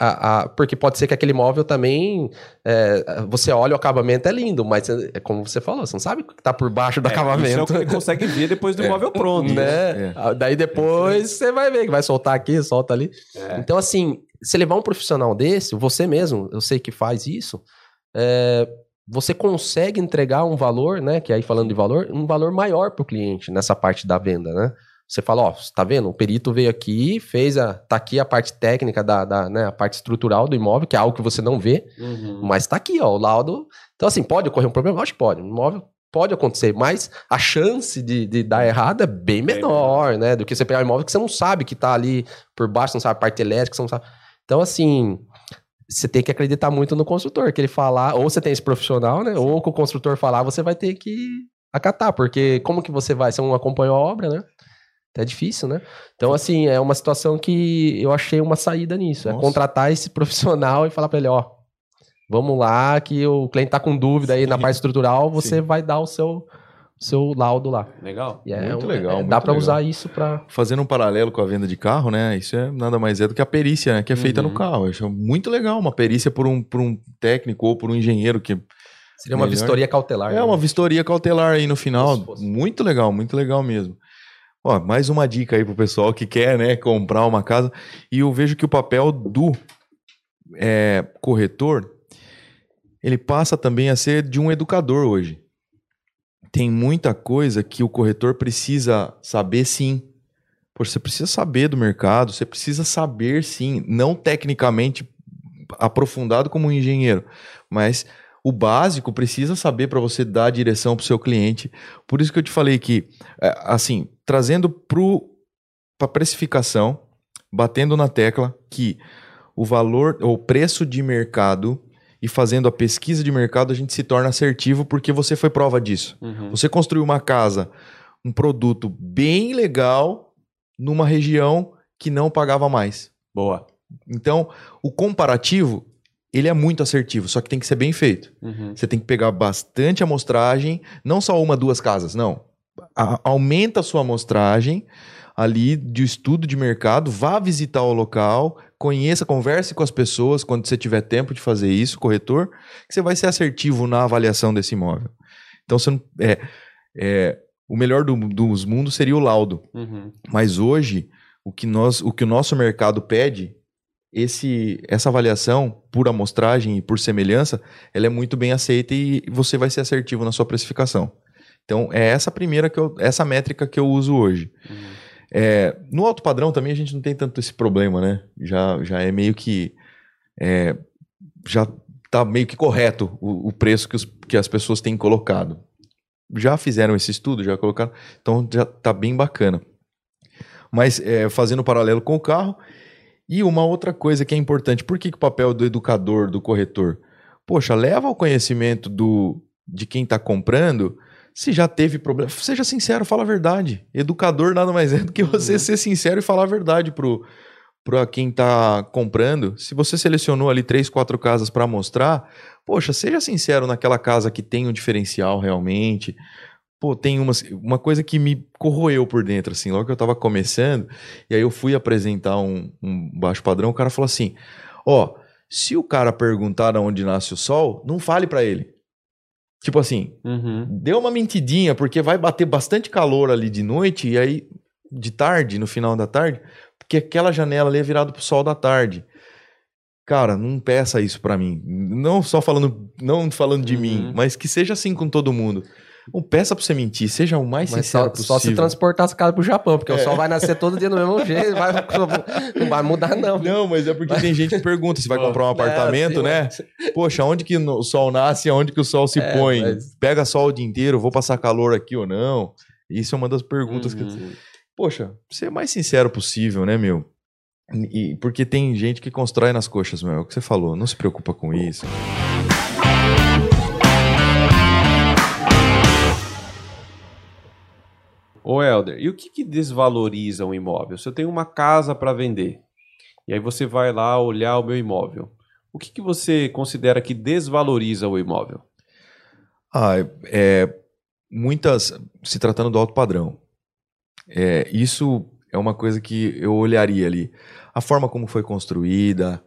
Speaker 2: a, a, porque pode ser que aquele imóvel também. é, você olha o acabamento, é lindo, mas é como você falou, você não sabe o que tá por baixo do
Speaker 1: É, Isso é o
Speaker 2: acabamento.
Speaker 1: que consegue ver depois do imóvel pronto.
Speaker 2: né?
Speaker 3: É.
Speaker 2: Ah, Daí depois você vai ver que vai soltar aqui, solta ali.
Speaker 1: É.
Speaker 2: Então, assim, se levar um profissional desse, você mesmo, eu sei que faz isso, é, você consegue entregar um valor, né? Que aí falando de valor, um valor maior para o cliente nessa parte da venda, né? Você fala, ó, tá vendo? O perito veio aqui, fez a. Tá aqui a parte técnica da, da né, a parte estrutural do imóvel, que é algo que você não vê,
Speaker 1: Uhum.
Speaker 2: mas tá aqui, ó, o laudo. Então, assim, pode ocorrer um problema? Acho que pode. Um imóvel pode acontecer, mas a chance de, de dar errado é bem menor, né? Do que você pegar um imóvel que você não sabe que tá ali por baixo, não sabe a parte elétrica, você não sabe. Então, assim, você tem que acreditar muito no construtor, que ele falar, ou você tem esse profissional, né? Ou que o construtor falar, você vai ter que acatar, porque como que você vai? Você não acompanhou a obra, né? É difícil, né? Então, assim, é uma situação que eu achei uma saída nisso. É
Speaker 3: Nossa.
Speaker 2: contratar esse profissional e falar pra ele, ó, vamos lá, que o cliente tá com dúvida aí na parte estrutural, você
Speaker 3: Sim.
Speaker 2: vai dar o seu, seu laudo lá.
Speaker 1: Legal.
Speaker 2: E é
Speaker 3: Muito legal,
Speaker 2: é,
Speaker 3: muito
Speaker 2: dá pra
Speaker 3: legal.
Speaker 2: usar isso pra...
Speaker 3: Fazendo um paralelo com a venda de carro, né? Isso é nada mais é do que a perícia, né? Que é feita
Speaker 1: Uhum.
Speaker 3: no carro. Eu acho muito legal uma perícia por um, por um técnico ou por um engenheiro que
Speaker 2: Seria uma
Speaker 3: Melhor.
Speaker 2: vistoria cautelar.
Speaker 3: É
Speaker 2: né?
Speaker 3: uma vistoria cautelar aí no final. Muito legal, muito legal mesmo. Ó, mais uma dica aí pro pessoal que quer, né, comprar uma casa. E eu vejo que o papel do é, corretor, ele passa também a ser de um educador hoje. Tem muita coisa que o corretor precisa saber sim. Você precisa saber do mercado, você precisa saber sim, não tecnicamente aprofundado como um engenheiro, mas o básico precisa saber para você dar a direção para o seu cliente. Por isso que eu te falei que, é, assim, trazendo para a precificação, batendo na tecla que o valor, o preço de mercado e fazendo a pesquisa de mercado, a gente se torna assertivo porque você foi prova disso.
Speaker 1: Uhum.
Speaker 3: Você construiu uma casa, um produto bem legal numa região que não pagava mais.
Speaker 1: Boa.
Speaker 3: Então, o comparativo, ele é muito assertivo, só que tem que ser bem feito.
Speaker 1: Uhum.
Speaker 3: Você tem que pegar bastante amostragem, não só uma, duas casas, não. A- aumenta a sua amostragem ali de estudo de mercado, vá visitar o local, conheça, converse com as pessoas quando você tiver tempo de fazer isso, corretor, que você vai ser assertivo na avaliação desse imóvel. Então, você não, é, é, o melhor do- dos mundos seria o laudo.
Speaker 1: Uhum.
Speaker 3: Mas hoje, o que, nós, o que o nosso mercado pede, esse, essa avaliação por amostragem e por semelhança, ela é muito bem aceita e você vai ser assertivo na sua precificação. Então, é essa primeira que eu, essa métrica que eu uso hoje.
Speaker 1: Uhum.
Speaker 3: É, no alto padrão também a gente não tem tanto esse problema, né? Já, já é meio que. é, já tá meio que correto o, o preço que, os- que as pessoas têm colocado. Já fizeram esse estudo, já colocaram. Então já tá bem bacana. Mas é, fazendo paralelo com o carro. E uma outra coisa que é importante: por que, que o papel do educador, do corretor? Poxa, leva ao conhecimento do, de quem está comprando se já teve problema. Seja sincero, fala a verdade. Educador nada mais é do que você
Speaker 1: Uhum.
Speaker 3: ser sincero e falar a verdade pro para quem está comprando. Se você selecionou ali três, quatro casas para mostrar, poxa, seja sincero naquela casa que tem um diferencial realmente. Pô, tem uma, uma coisa que me corroeu por dentro, assim, logo que eu tava começando, e aí eu fui apresentar um, um baixo padrão, o cara falou assim: Ó, se o cara perguntar onde nasce o sol, não fale para ele. Tipo assim,
Speaker 1: Uhum.
Speaker 3: deu uma mentidinha, porque vai bater bastante calor ali de noite, e aí, de tarde, no final da tarde, porque aquela janela ali é virada pro sol da tarde. Cara, não peça isso pra mim. Não só falando, não falando de
Speaker 1: Uhum.
Speaker 3: mim, mas que seja assim com todo mundo. Não peça pra você mentir, seja o mais
Speaker 2: Mas
Speaker 3: sincero
Speaker 2: só,
Speaker 3: possível.
Speaker 2: só se transportar essa casa pro Japão, porque
Speaker 3: É.
Speaker 2: o sol vai nascer todo dia do mesmo jeito, vai- não vai mudar não.
Speaker 3: Não, mas é porque tem gente que pergunta, você vai comprar um apartamento,
Speaker 2: É,
Speaker 3: né? Poxa, onde que o sol nasce e onde que o sol se
Speaker 2: É,
Speaker 3: põe?
Speaker 2: mas-
Speaker 3: Pega sol o dia inteiro, vou passar calor aqui ou não? Isso é uma das perguntas que...
Speaker 1: Uhum.
Speaker 3: Poxa, ser o mais sincero possível, né, meu? E, porque tem gente que constrói nas coxas, meu. É o que você falou. Não se preocupa com isso.
Speaker 1: Ô, Helder, e o que, que desvaloriza um imóvel? Se eu tenho uma casa para vender, e aí você vai lá olhar o meu imóvel, o que, que você considera que desvaloriza o imóvel?
Speaker 3: Ah, é, muitas, se tratando do alto padrão, é, isso é uma coisa que eu olharia ali. A forma como foi construída,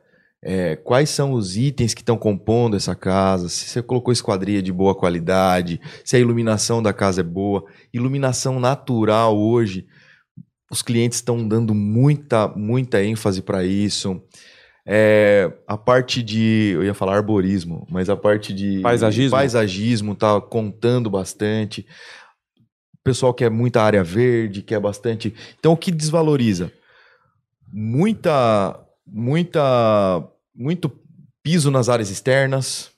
Speaker 3: é, quais são os itens que estão compondo essa casa, se você colocou esquadria de boa qualidade, se a iluminação da casa é boa. Iluminação natural hoje, os clientes estão dando muita, muita ênfase para isso. É, a parte de, eu ia falar arborismo, mas a parte de
Speaker 1: Paisagismo?
Speaker 3: paisagismo tá contando bastante. O pessoal quer muita área verde, quer bastante. Então, o que desvaloriza? Muita, muita, muito piso nas áreas externas.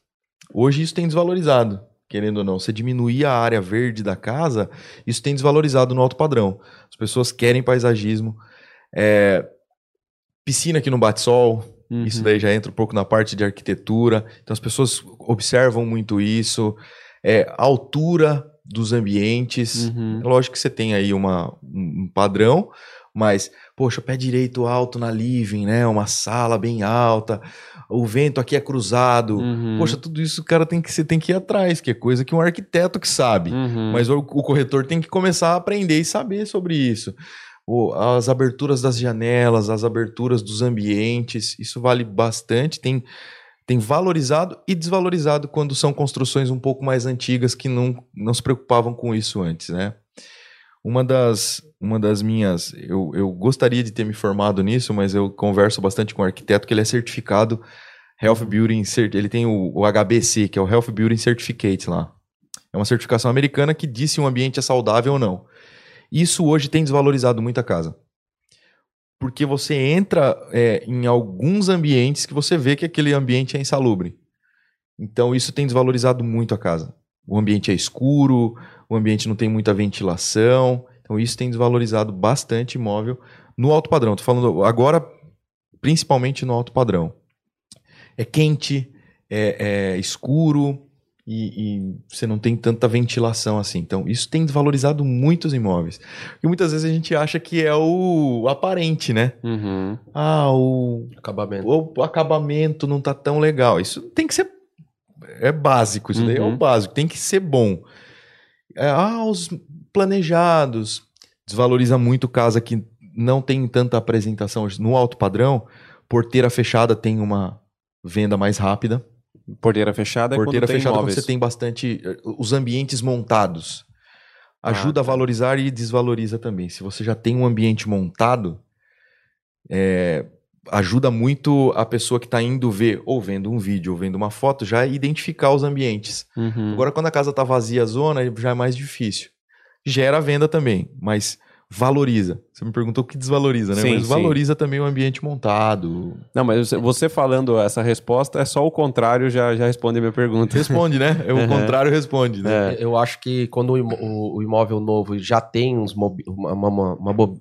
Speaker 3: Hoje isso tem desvalorizado, querendo ou não. Você diminuir a área verde da casa, isso tem desvalorizado no alto padrão. As pessoas querem paisagismo. É, piscina que não bate sol,
Speaker 1: Uhum.
Speaker 3: isso daí já entra um pouco na parte de arquitetura. Então as pessoas observam muito isso. É, altura dos ambientes.
Speaker 1: Uhum.
Speaker 3: Lógico que você tem aí uma, um um padrão, mas, poxa, pé direito alto na living, né? Uma sala bem alta. O vento aqui é cruzado.
Speaker 1: Uhum.
Speaker 3: Poxa, tudo isso o cara tem que, você tem que ir atrás, que é coisa que um arquiteto que sabe.
Speaker 1: Uhum.
Speaker 3: Mas o, o corretor tem que começar a aprender e saber sobre isso. O- as aberturas das janelas, as aberturas dos ambientes, isso vale bastante. Tem, tem valorizado e desvalorizado quando são construções um pouco mais antigas que não, não se preocupavam com isso antes, né? Uma das, uma das minhas. Eu, eu gostaria de ter me formado nisso, mas eu converso bastante com o arquiteto, que ele é certificado Health Building. Ele tem o, o HBC, que é o Health Building Certificate lá. É uma certificação americana que diz se um ambiente é saudável ou não. Isso hoje tem desvalorizado muito a casa. Porque você entra é, em alguns ambientes que você vê que aquele ambiente é insalubre. Então isso tem desvalorizado muito a casa. O ambiente é escuro, o ambiente não tem muita ventilação. Então isso tem desvalorizado bastante imóvel no alto padrão. Estou falando agora principalmente no alto padrão. É quente, é, é escuro e, e você não tem tanta ventilação assim. Então isso tem desvalorizado muitos imóveis. E muitas vezes a gente acha que é o aparente, né?
Speaker 1: Uhum.
Speaker 3: Ah, o
Speaker 2: Acabamento.
Speaker 3: o acabamento não tá tão legal. Isso tem que ser. É básico, isso daí é o
Speaker 1: Uhum.
Speaker 3: básico, tem que ser bom. É, ah, os planejados. Desvaloriza muito casa que não tem tanta apresentação no alto padrão. Porteira fechada tem uma venda mais rápida.
Speaker 1: Porteira fechada é
Speaker 3: Porteira
Speaker 1: quando
Speaker 3: fechada quando
Speaker 1: imóveis.
Speaker 3: você tem bastante. eh, Os ambientes montados. Ajuda
Speaker 1: Ah,
Speaker 3: a
Speaker 1: tá.
Speaker 3: valorizar e desvaloriza também. Se você já tem um ambiente montado, é, ajuda muito a pessoa que está indo ver, ou vendo um vídeo, ou vendo uma foto, já identificar os ambientes.
Speaker 1: Uhum.
Speaker 3: Agora, quando a casa está vazia, a zona, já é mais difícil. Gera venda também, mas valoriza. Você me perguntou o que desvaloriza, né?
Speaker 1: Sim,
Speaker 3: mas
Speaker 1: sim.
Speaker 3: valoriza também o ambiente montado.
Speaker 1: Não, mas você- falando essa resposta é só o contrário, já, já responde a minha pergunta.
Speaker 3: Responde, né? É o
Speaker 1: Uhum.
Speaker 3: contrário responde, né?
Speaker 1: É.
Speaker 2: Eu acho que quando o imó- o, o imóvel novo já tem uns mobi- uma, uma, uma, bo-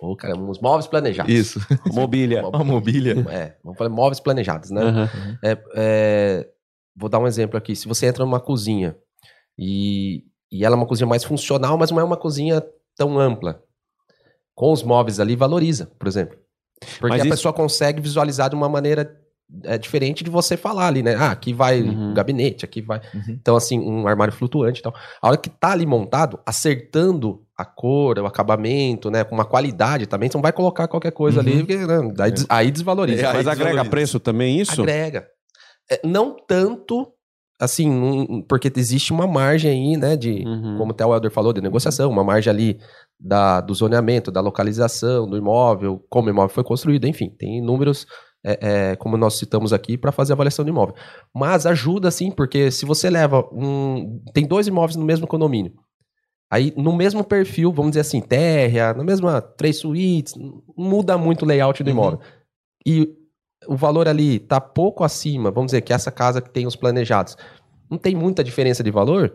Speaker 2: Ô, caramba, uns móveis planejados.
Speaker 3: Isso.
Speaker 1: Mobília.
Speaker 3: Uma mobília.
Speaker 2: É, vamos falar móveis planejados, né?
Speaker 1: Aham.
Speaker 2: É, é, vou dar um exemplo aqui. Se você entra numa cozinha e, e ela é uma cozinha mais funcional, mas não é uma cozinha tão ampla. Com os móveis ali, valoriza, por exemplo. Porque
Speaker 1: Mas
Speaker 2: a
Speaker 1: isso-
Speaker 2: pessoa consegue visualizar de uma maneira é, diferente de você falar ali, né? Ah, aqui vai
Speaker 1: Uhum.
Speaker 2: gabinete, aqui vai.
Speaker 3: Uhum.
Speaker 2: Então, assim, um armário flutuante e tal. A hora que tá ali montado, acertando a cor, o acabamento, né? Com uma qualidade também, você não vai colocar qualquer coisa
Speaker 3: Uhum.
Speaker 2: ali, porque, né, daí des- aí desvaloriza.
Speaker 3: É, aí
Speaker 1: Mas agrega
Speaker 3: desvaloriza.
Speaker 1: preço também isso?
Speaker 2: Agrega. É, não tanto, assim, um- porque existe uma margem aí, né, de,
Speaker 1: Uhum.
Speaker 2: como até o Helder falou, de negociação, uma margem ali da, do zoneamento, da localização, do imóvel, como o imóvel foi construído, enfim, tem números, é, é, como nós citamos aqui, para fazer avaliação do imóvel. Mas ajuda, sim, porque se você leva um... Tem dois imóveis no mesmo condomínio. Aí, no mesmo perfil, vamos dizer assim, térrea, na mesma três suítes, muda muito o layout do
Speaker 3: Uhum.
Speaker 2: imóvel. E o valor ali tá pouco acima, vamos dizer que essa casa que tem os planejados, não tem muita diferença de valor,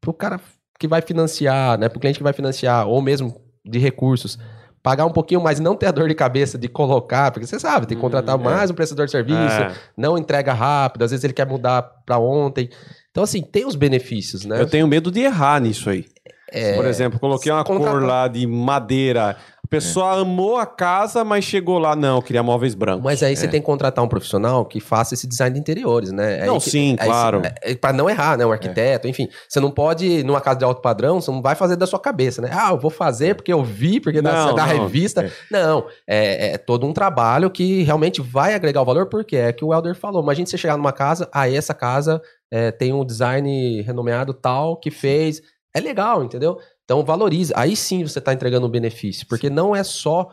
Speaker 2: pro cara que vai financiar, né, pro cliente que vai financiar, ou mesmo de recursos, pagar um pouquinho mais, e não ter a dor de cabeça de colocar, porque você sabe, tem que contratar
Speaker 1: Hum, é.
Speaker 2: mais um prestador de serviço,
Speaker 1: É.
Speaker 2: não entrega rápido, às vezes ele quer mudar para ontem. Então, assim, tem os benefícios, né?
Speaker 1: Eu tenho medo de errar nisso aí.
Speaker 2: É,
Speaker 1: Por exemplo, coloquei uma
Speaker 2: contratar-
Speaker 1: cor lá de madeira. A pessoa amou a casa, mas chegou lá, não, queria móveis brancos.
Speaker 2: Mas aí você tem que contratar um profissional que faça esse design de interiores, né? Aí
Speaker 1: Não,
Speaker 2: que-
Speaker 1: sim,
Speaker 2: aí
Speaker 1: claro.
Speaker 2: é, pra não errar, né? Um arquiteto, enfim. Você não pode, numa casa de alto padrão, você não vai fazer da sua cabeça, né? Ah, eu vou fazer porque eu vi, porque na,
Speaker 1: Não,
Speaker 2: na
Speaker 1: não.
Speaker 2: revista. Não, é, é todo um trabalho que realmente vai agregar o valor, porque é que o Helder falou. Imagina você chegar numa casa, aí essa casa é, tem um design renomeado tal que fez. É legal, entendeu? Então valoriza. Aí sim você está entregando um benefício, porque não é só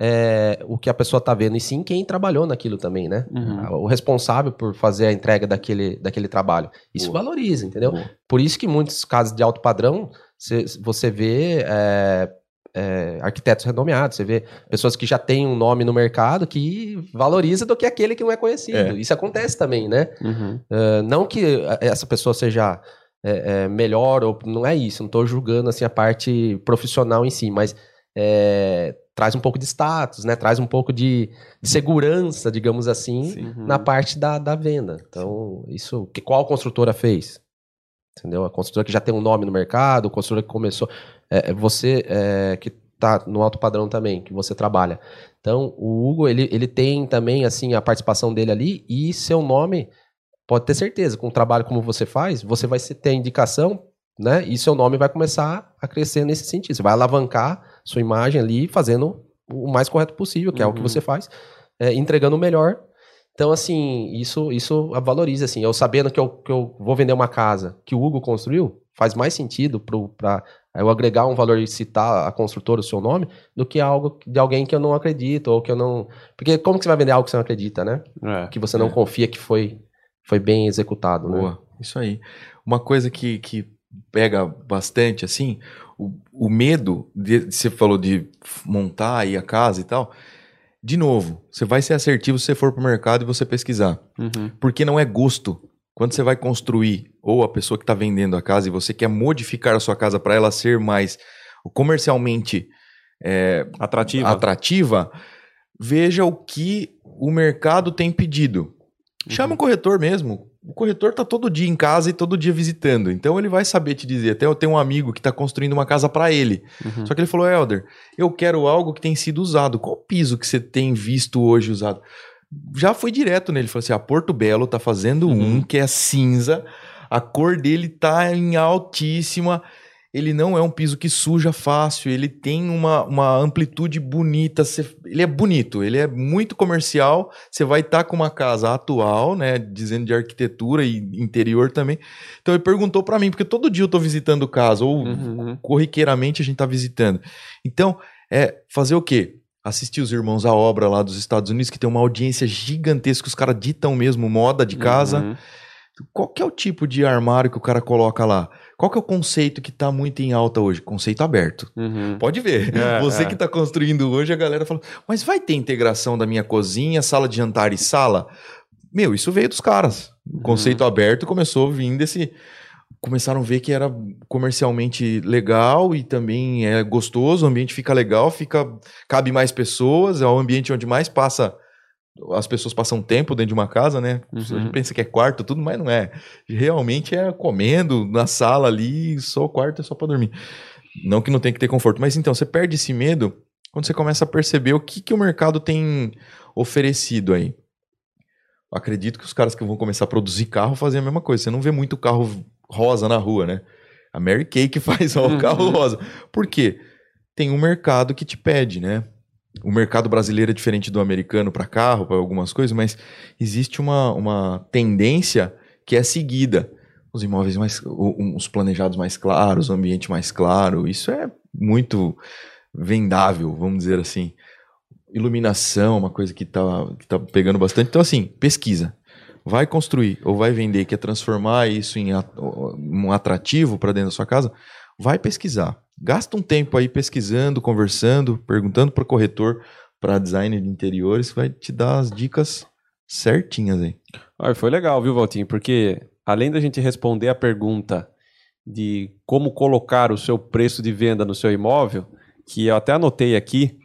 Speaker 2: é, o que a pessoa está vendo, e sim quem trabalhou naquilo também, né?
Speaker 1: Uhum.
Speaker 2: O responsável por fazer a entrega daquele, daquele trabalho. Isso
Speaker 1: Boa.
Speaker 2: valoriza, entendeu?
Speaker 1: Boa.
Speaker 2: Por isso que muitos casos de alto padrão, cê- você vê é, é, arquitetos renomeados, você vê pessoas que já têm um nome no mercado que valoriza do que aquele que não é conhecido.
Speaker 3: É.
Speaker 2: Isso acontece também, né?
Speaker 1: Uhum.
Speaker 2: Uh, não que uh, essa pessoa seja é, é, melhor, ou não é isso, não estou julgando assim, a parte profissional em si, mas é, traz um pouco de status, né? Traz um pouco de, de segurança, digamos assim,
Speaker 1: Uhum.
Speaker 2: na parte da, da venda. Então, isso. Que, qual construtora fez? Entendeu? A construtora que já tem um nome no mercado, a construtora que começou. É, é você é, que tá no alto padrão também, que você trabalha. Então, o Hugo, ele, ele tem também, assim, a participação dele ali e seu nome, pode ter certeza, com o trabalho como você faz, você vai ter indicação, né? E seu nome vai começar a crescer nesse sentido. Você vai alavancar sua imagem ali, fazendo o mais correto possível, que é o que
Speaker 1: Uhum.
Speaker 2: você faz, é, entregando o melhor. Então, assim, isso, isso valoriza, assim. Eu sabendo que eu, que eu vou vender uma casa que o Hugo construiu, faz mais sentido para eu agregar um valor e citar a construtora, o seu nome, do que algo de alguém que eu não acredito, ou que eu não... Porque como que você vai vender algo que você não acredita, né?
Speaker 1: É.
Speaker 2: Que você não
Speaker 3: É.
Speaker 2: confia que foi, foi bem executado, né?
Speaker 3: Boa, isso aí. Uma coisa que, que pega bastante, assim, o, o medo, de, você falou de montar aí a casa e tal. De novo, você vai ser assertivo se você for pro mercado e você pesquisar.
Speaker 1: Uhum.
Speaker 3: Porque não é gosto. Quando você vai construir, ou a pessoa que está vendendo a casa e você quer modificar a sua casa para ela ser mais comercialmente é,
Speaker 1: Atrativa.
Speaker 3: atrativa, veja o que o mercado tem pedido. Chama um corretor mesmo. O corretor tá todo dia em casa e todo dia visitando. Então ele vai saber te dizer. Até eu tenho um amigo que está construindo uma casa para ele.
Speaker 1: Uhum.
Speaker 3: Só que ele falou, Helder, eu quero algo que tem sido usado. Qual piso que você tem visto hoje usado? Já fui direto nele. Falei assim, a Porto Belo tá fazendo
Speaker 1: Uhum.
Speaker 3: um que é cinza. A cor dele tá em altíssima. Ele não é um piso que suja fácil. Ele tem uma, uma amplitude bonita. Você- ele é bonito. Ele é muito comercial. Você vai estar com uma casa atual, né? Dizendo de arquitetura e interior também. Então ele perguntou para mim, porque todo dia eu tô visitando casa. Ou
Speaker 1: Uhum.
Speaker 3: corriqueiramente a gente tá visitando. Então, é fazer o quê? Assistir os Irmãos à Obra lá dos Estados Unidos, que tem uma audiência gigantesca, os caras ditam mesmo moda de casa.
Speaker 1: Uhum.
Speaker 3: Qual que é o tipo de armário que o cara coloca lá? Qual que é o conceito que tá muito em alta hoje? Conceito aberto.
Speaker 1: Uhum.
Speaker 3: Pode ver.
Speaker 1: É,
Speaker 3: Você
Speaker 1: é.
Speaker 3: que tá construindo hoje, a galera fala, mas vai ter integração da minha cozinha, sala de jantar e sala? Meu, isso veio dos caras. O
Speaker 1: Uhum.
Speaker 3: conceito aberto começou a vir desse. Começaram a ver que era comercialmente legal e também é gostoso, o ambiente fica legal, fica cabe mais pessoas, é o ambiente onde mais passa. As pessoas passam tempo dentro de uma casa, né? A
Speaker 1: Uhum.
Speaker 3: gente pensa que é quarto, tudo, mas não é. Realmente é comendo na sala ali, só o quarto é só pra dormir. Não que não tem que ter conforto, mas então você perde esse medo quando você começa a perceber o que, que o mercado tem oferecido aí. Acredito que os caras que vão começar a produzir carro fazem a mesma coisa. Você não vê muito carro rosa na rua, né? A Mary Kay que faz ó, o
Speaker 1: Uhum.
Speaker 3: carro rosa. Por quê? Tem um mercado que te pede, né? O mercado brasileiro é diferente do americano para carro, para algumas coisas, mas existe uma, uma tendência que é seguida. Os imóveis mais. Os planejados mais claros, o ambiente mais claro. Isso é muito vendável, vamos dizer assim. Iluminação, uma coisa que tá, que tá pegando bastante. Então, assim, pesquisa. Vai construir ou vai vender, quer transformar isso em um atrativo para dentro da sua casa, vai pesquisar. Gasta um tempo aí pesquisando, conversando, perguntando para o corretor, para design de interiores, vai te dar as dicas certinhas aí.
Speaker 1: Olha, foi legal, viu, Valtinho? Porque além da gente responder a pergunta de como colocar o seu preço de venda no seu imóvel, que eu até anotei aqui,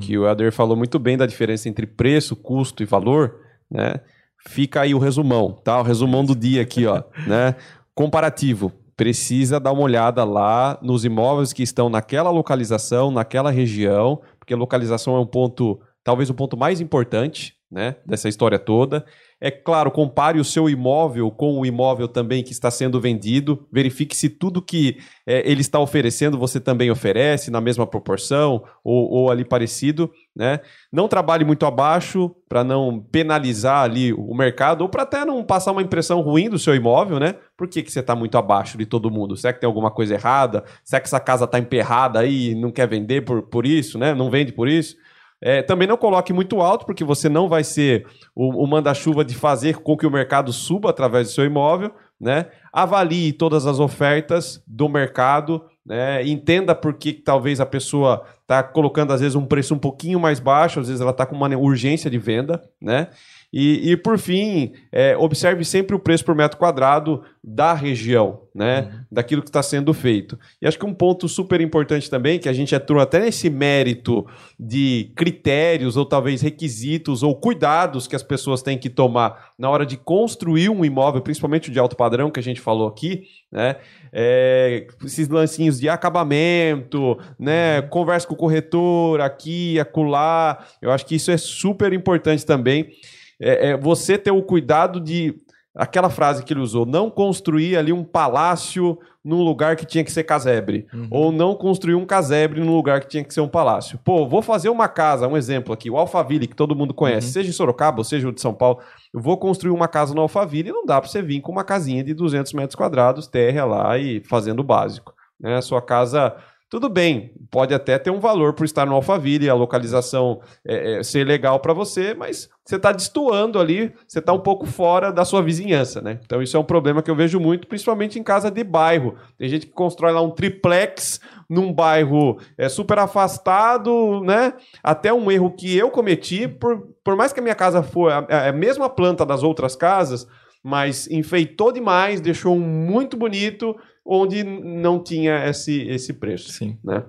Speaker 1: que o Helder falou muito bem da diferença entre preço, custo e valor, né? Fica aí o resumão, tá? O resumão do dia aqui, ó, né? Comparativo. Precisa dar uma olhada lá nos imóveis que estão naquela localização, naquela região, porque localização é um ponto, talvez o ponto mais importante, né, dessa história toda. É claro, compare o seu imóvel com o imóvel também que está sendo vendido. Verifique se tudo que é, ele está oferecendo você também oferece na mesma proporção ou, ou ali parecido. Né? Não trabalhe muito abaixo para não penalizar ali o mercado ou para até não passar uma impressão ruim do seu imóvel. Né? Por que, que você está muito abaixo de todo mundo? Será que tem alguma coisa errada? Será que essa casa está emperrada aí e não quer vender por, por isso? Né? Não vende por isso? É, também não coloque muito alto, porque você não vai ser o, o manda-chuva de fazer com que o mercado suba através do seu imóvel. Né? Avalie todas as ofertas do mercado, né? entenda por que talvez a pessoa está colocando, às vezes, um preço um pouquinho mais baixo, às vezes ela está com uma urgência de venda. Né? E, e por fim, é, observe sempre o preço por metro quadrado da região, né? Uhum. Daquilo que está sendo feito. E acho que um ponto super importante também, que a gente entrou até nesse mérito de critérios, ou talvez requisitos, ou cuidados que as pessoas têm que tomar na hora de construir um imóvel, principalmente o de alto padrão que a gente falou aqui, né? É, esses lancinhos de acabamento, né? Uhum. Conversa com o corretor aqui, acolá. Eu acho que isso é super importante também é, é você ter o cuidado de aquela frase que ele usou, não construir ali um palácio num lugar que tinha que ser casebre, uhum. ou não construir um casebre num lugar que tinha que ser um palácio. Pô, vou fazer uma casa, um exemplo aqui, o Alphaville, que todo mundo conhece, uhum. seja em Sorocaba ou seja o de São Paulo, eu vou construir uma casa no Alphaville e não dá para você vir com uma casinha de 200 metros quadrados, terra lá e fazendo o básico. Né? A sua casa tudo bem, pode até ter um valor por estar no Alphaville, a localização é, é, ser legal para você, mas você está destoando ali, você está um pouco fora da sua vizinhança, né? Então isso é um problema que eu vejo muito, principalmente em casa de bairro. Tem gente que constrói lá um triplex num bairro é, super afastado, né? Até um erro que eu cometi, por, por mais que a minha casa for a, a mesma planta das outras casas, mas enfeitou demais, deixou muito bonito, onde não tinha esse, esse preço.
Speaker 3: Sim.
Speaker 1: Né?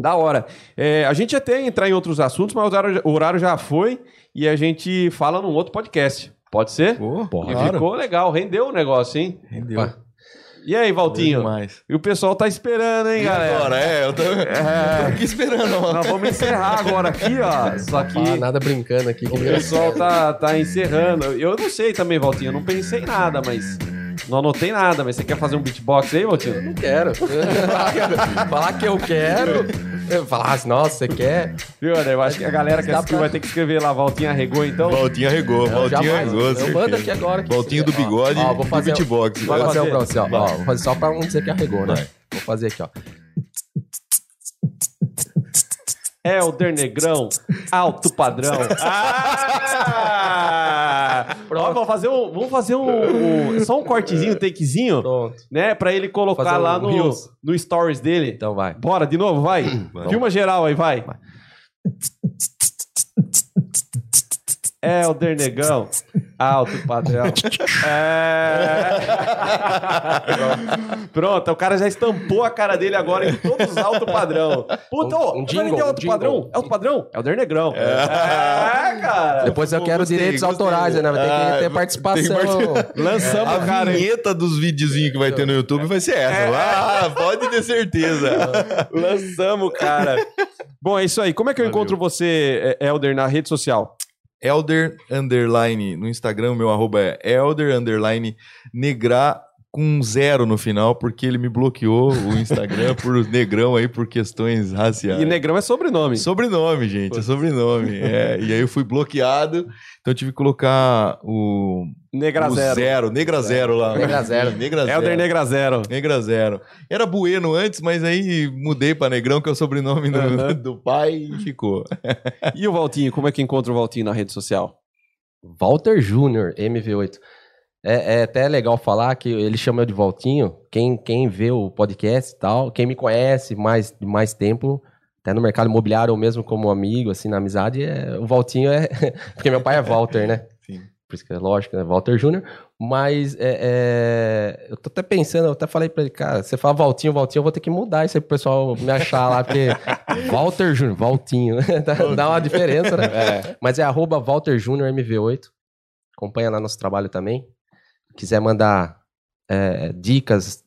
Speaker 1: Da hora. É, a gente até entrar em outros assuntos, mas o horário, o horário já foi e a gente fala num outro podcast. Pode ser?
Speaker 3: Oh,
Speaker 1: pode. E ficou legal, rendeu o negócio, hein?
Speaker 3: Rendeu. Ah.
Speaker 1: E aí, Valtinho? E o pessoal tá esperando, hein, e galera?
Speaker 3: Agora, é, eu tô, é. tô aqui esperando. Mano.
Speaker 1: Nós vamos encerrar agora aqui, ó. Só que. Ah,
Speaker 2: nada brincando aqui.
Speaker 1: O pessoal tá, tá encerrando. Eu não sei também, Valtinho. Eu não pensei em nada, mas. Não anotei nada, mas você quer fazer um beatbox aí, Valtinho?
Speaker 2: Eu não quero. Falar que eu quero. Falar assim, nossa, você quer?
Speaker 1: Viu, né? Eu acho que a galera que assistiu pra... vai ter que escrever lá, Valtinho arregou, então.
Speaker 3: Valtinho arregou, Valtinho arregou.
Speaker 2: Eu mando aqui agora.
Speaker 3: Valtinho do bigode ó, vou fazer do beatbox.
Speaker 2: Vou fazer um pra você, ó. ó. Vou fazer só pra não dizer que arregou, né? Vai. Vou fazer aqui, ó.
Speaker 1: Helder Negrão, alto padrão. Ah! Pronto. vamos fazer um, vamos fazer um, um, só um cortezinho, um takezinho, Pronto. né, para ele colocar lá um no, no stories dele.
Speaker 2: Então vai.
Speaker 1: Bora de novo, vai. Filma geral aí, vai. vai. Helder Negão, alto padrão. É... Pronto, o cara já estampou a cara dele agora em todos os alto padrão. Puta, um, um jingle, alto um padrão? Alto padrão? Helder Negrão. É,
Speaker 2: é cara. Depois eu quero gostei, direitos gostei. autorais, né? Vai ter que ah, ter participação.
Speaker 3: Lançamos, a cara. A vinheta dos videozinhos que vai ter no YouTube vai ser essa. É. Ah, pode ter certeza.
Speaker 1: Lançamos, cara. Bom, é isso aí. Como é que eu Valeu. encontro você, Helder, na rede social?
Speaker 3: Elder underline no Instagram, meu arroba é Elder underline Negra com zero no final, porque ele me bloqueou o Instagram por negrão aí por questões raciais.
Speaker 1: E negrão é sobrenome.
Speaker 3: Sobrenome, gente, é sobrenome. É, e aí eu fui bloqueado, então eu tive que colocar o.
Speaker 1: Negra o zero.
Speaker 3: zero. Negra zero lá.
Speaker 2: Negra zero.
Speaker 3: Negra
Speaker 1: zero. Elder Negra zero.
Speaker 3: Negra zero. Era Bueno antes, mas aí mudei para Negrão, que é o sobrenome do, uhum. do pai, e ficou.
Speaker 1: e o Valtinho, como é que encontra o Valtinho na rede social?
Speaker 2: Walter Júnior, MV8. É, é, até legal falar que ele chama eu de Voltinho. Quem, quem vê o podcast e tal, quem me conhece mais mais tempo, até no mercado imobiliário ou mesmo como amigo, assim, na amizade, é, o Voltinho é. porque meu pai é Walter, né? Sim. Por isso que é lógico, né? Walter Júnior. Mas é, é, eu tô até pensando, eu até falei pra ele, cara, você fala Valtinho, Valtinho, eu vou ter que mudar isso aí pro pessoal me achar lá, porque Walter Júnior, Valtinho, dá uma diferença, né? É. Mas é arroba Walter Júnior MV8. Acompanha lá nosso trabalho também quiser mandar é, dicas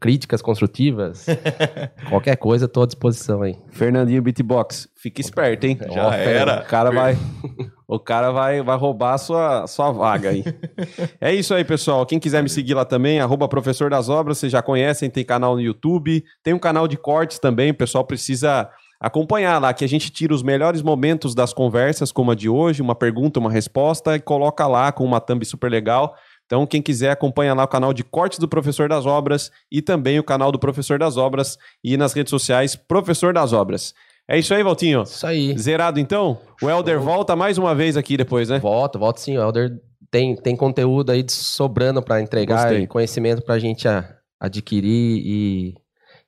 Speaker 2: críticas construtivas, qualquer coisa, estou à disposição aí.
Speaker 1: Fernandinho Beatbox, fica esperto, hein?
Speaker 3: Já
Speaker 1: Ó,
Speaker 3: era.
Speaker 1: O cara vai, o cara vai, vai roubar a sua, sua vaga aí. é isso aí, pessoal. Quem quiser me seguir lá também, arroba professor das obras, vocês já conhecem, tem canal no YouTube, tem um canal de cortes também, o pessoal precisa acompanhar lá, que a gente tira os melhores momentos das conversas, como a de hoje, uma pergunta, uma resposta, e coloca lá com uma thumb super legal. Então, quem quiser, acompanha lá o canal de cortes do Professor das Obras e também o canal do Professor das Obras e nas redes sociais Professor das Obras. É isso aí, Valtinho.
Speaker 2: Isso aí.
Speaker 1: Zerado então? O Helder volta mais uma vez aqui depois, né?
Speaker 2: Volto, volto sim. O Elder tem, tem conteúdo aí sobrando para entregar
Speaker 1: Gostei.
Speaker 2: e conhecimento para a gente adquirir e,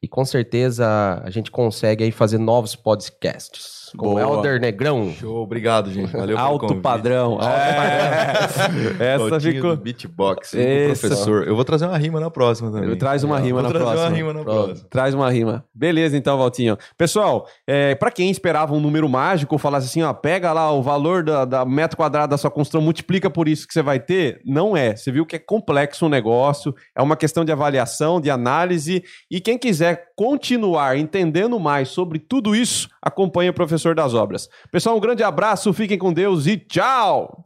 Speaker 2: e com certeza a gente consegue aí fazer novos podcasts. Com o
Speaker 1: Boa.
Speaker 2: Elder Negrão.
Speaker 3: Show, obrigado, gente. Valeu pelo
Speaker 1: Alto
Speaker 3: convite.
Speaker 1: padrão. É. Essa ficou.
Speaker 3: Beatbox,
Speaker 1: Essa-
Speaker 3: professor. Eu vou trazer uma rima na próxima também.
Speaker 1: Traz uma rima
Speaker 3: vou
Speaker 1: na
Speaker 3: trazer
Speaker 1: próxima.
Speaker 3: uma rima na
Speaker 2: Pronto.
Speaker 3: próxima.
Speaker 1: Traz uma rima. Beleza, então, Valtinho. Pessoal, é, para quem esperava um número mágico, falasse assim, ó, pega lá o valor da, da metro quadrado da sua construção, multiplica por isso que você vai ter, não é. Você viu que é complexo o negócio, é uma questão de avaliação, de análise, e quem quiser continuar entendendo mais sobre tudo isso, acompanhe o Professor das Obras. Pessoal, um grande abraço, fiquem com Deus e tchau!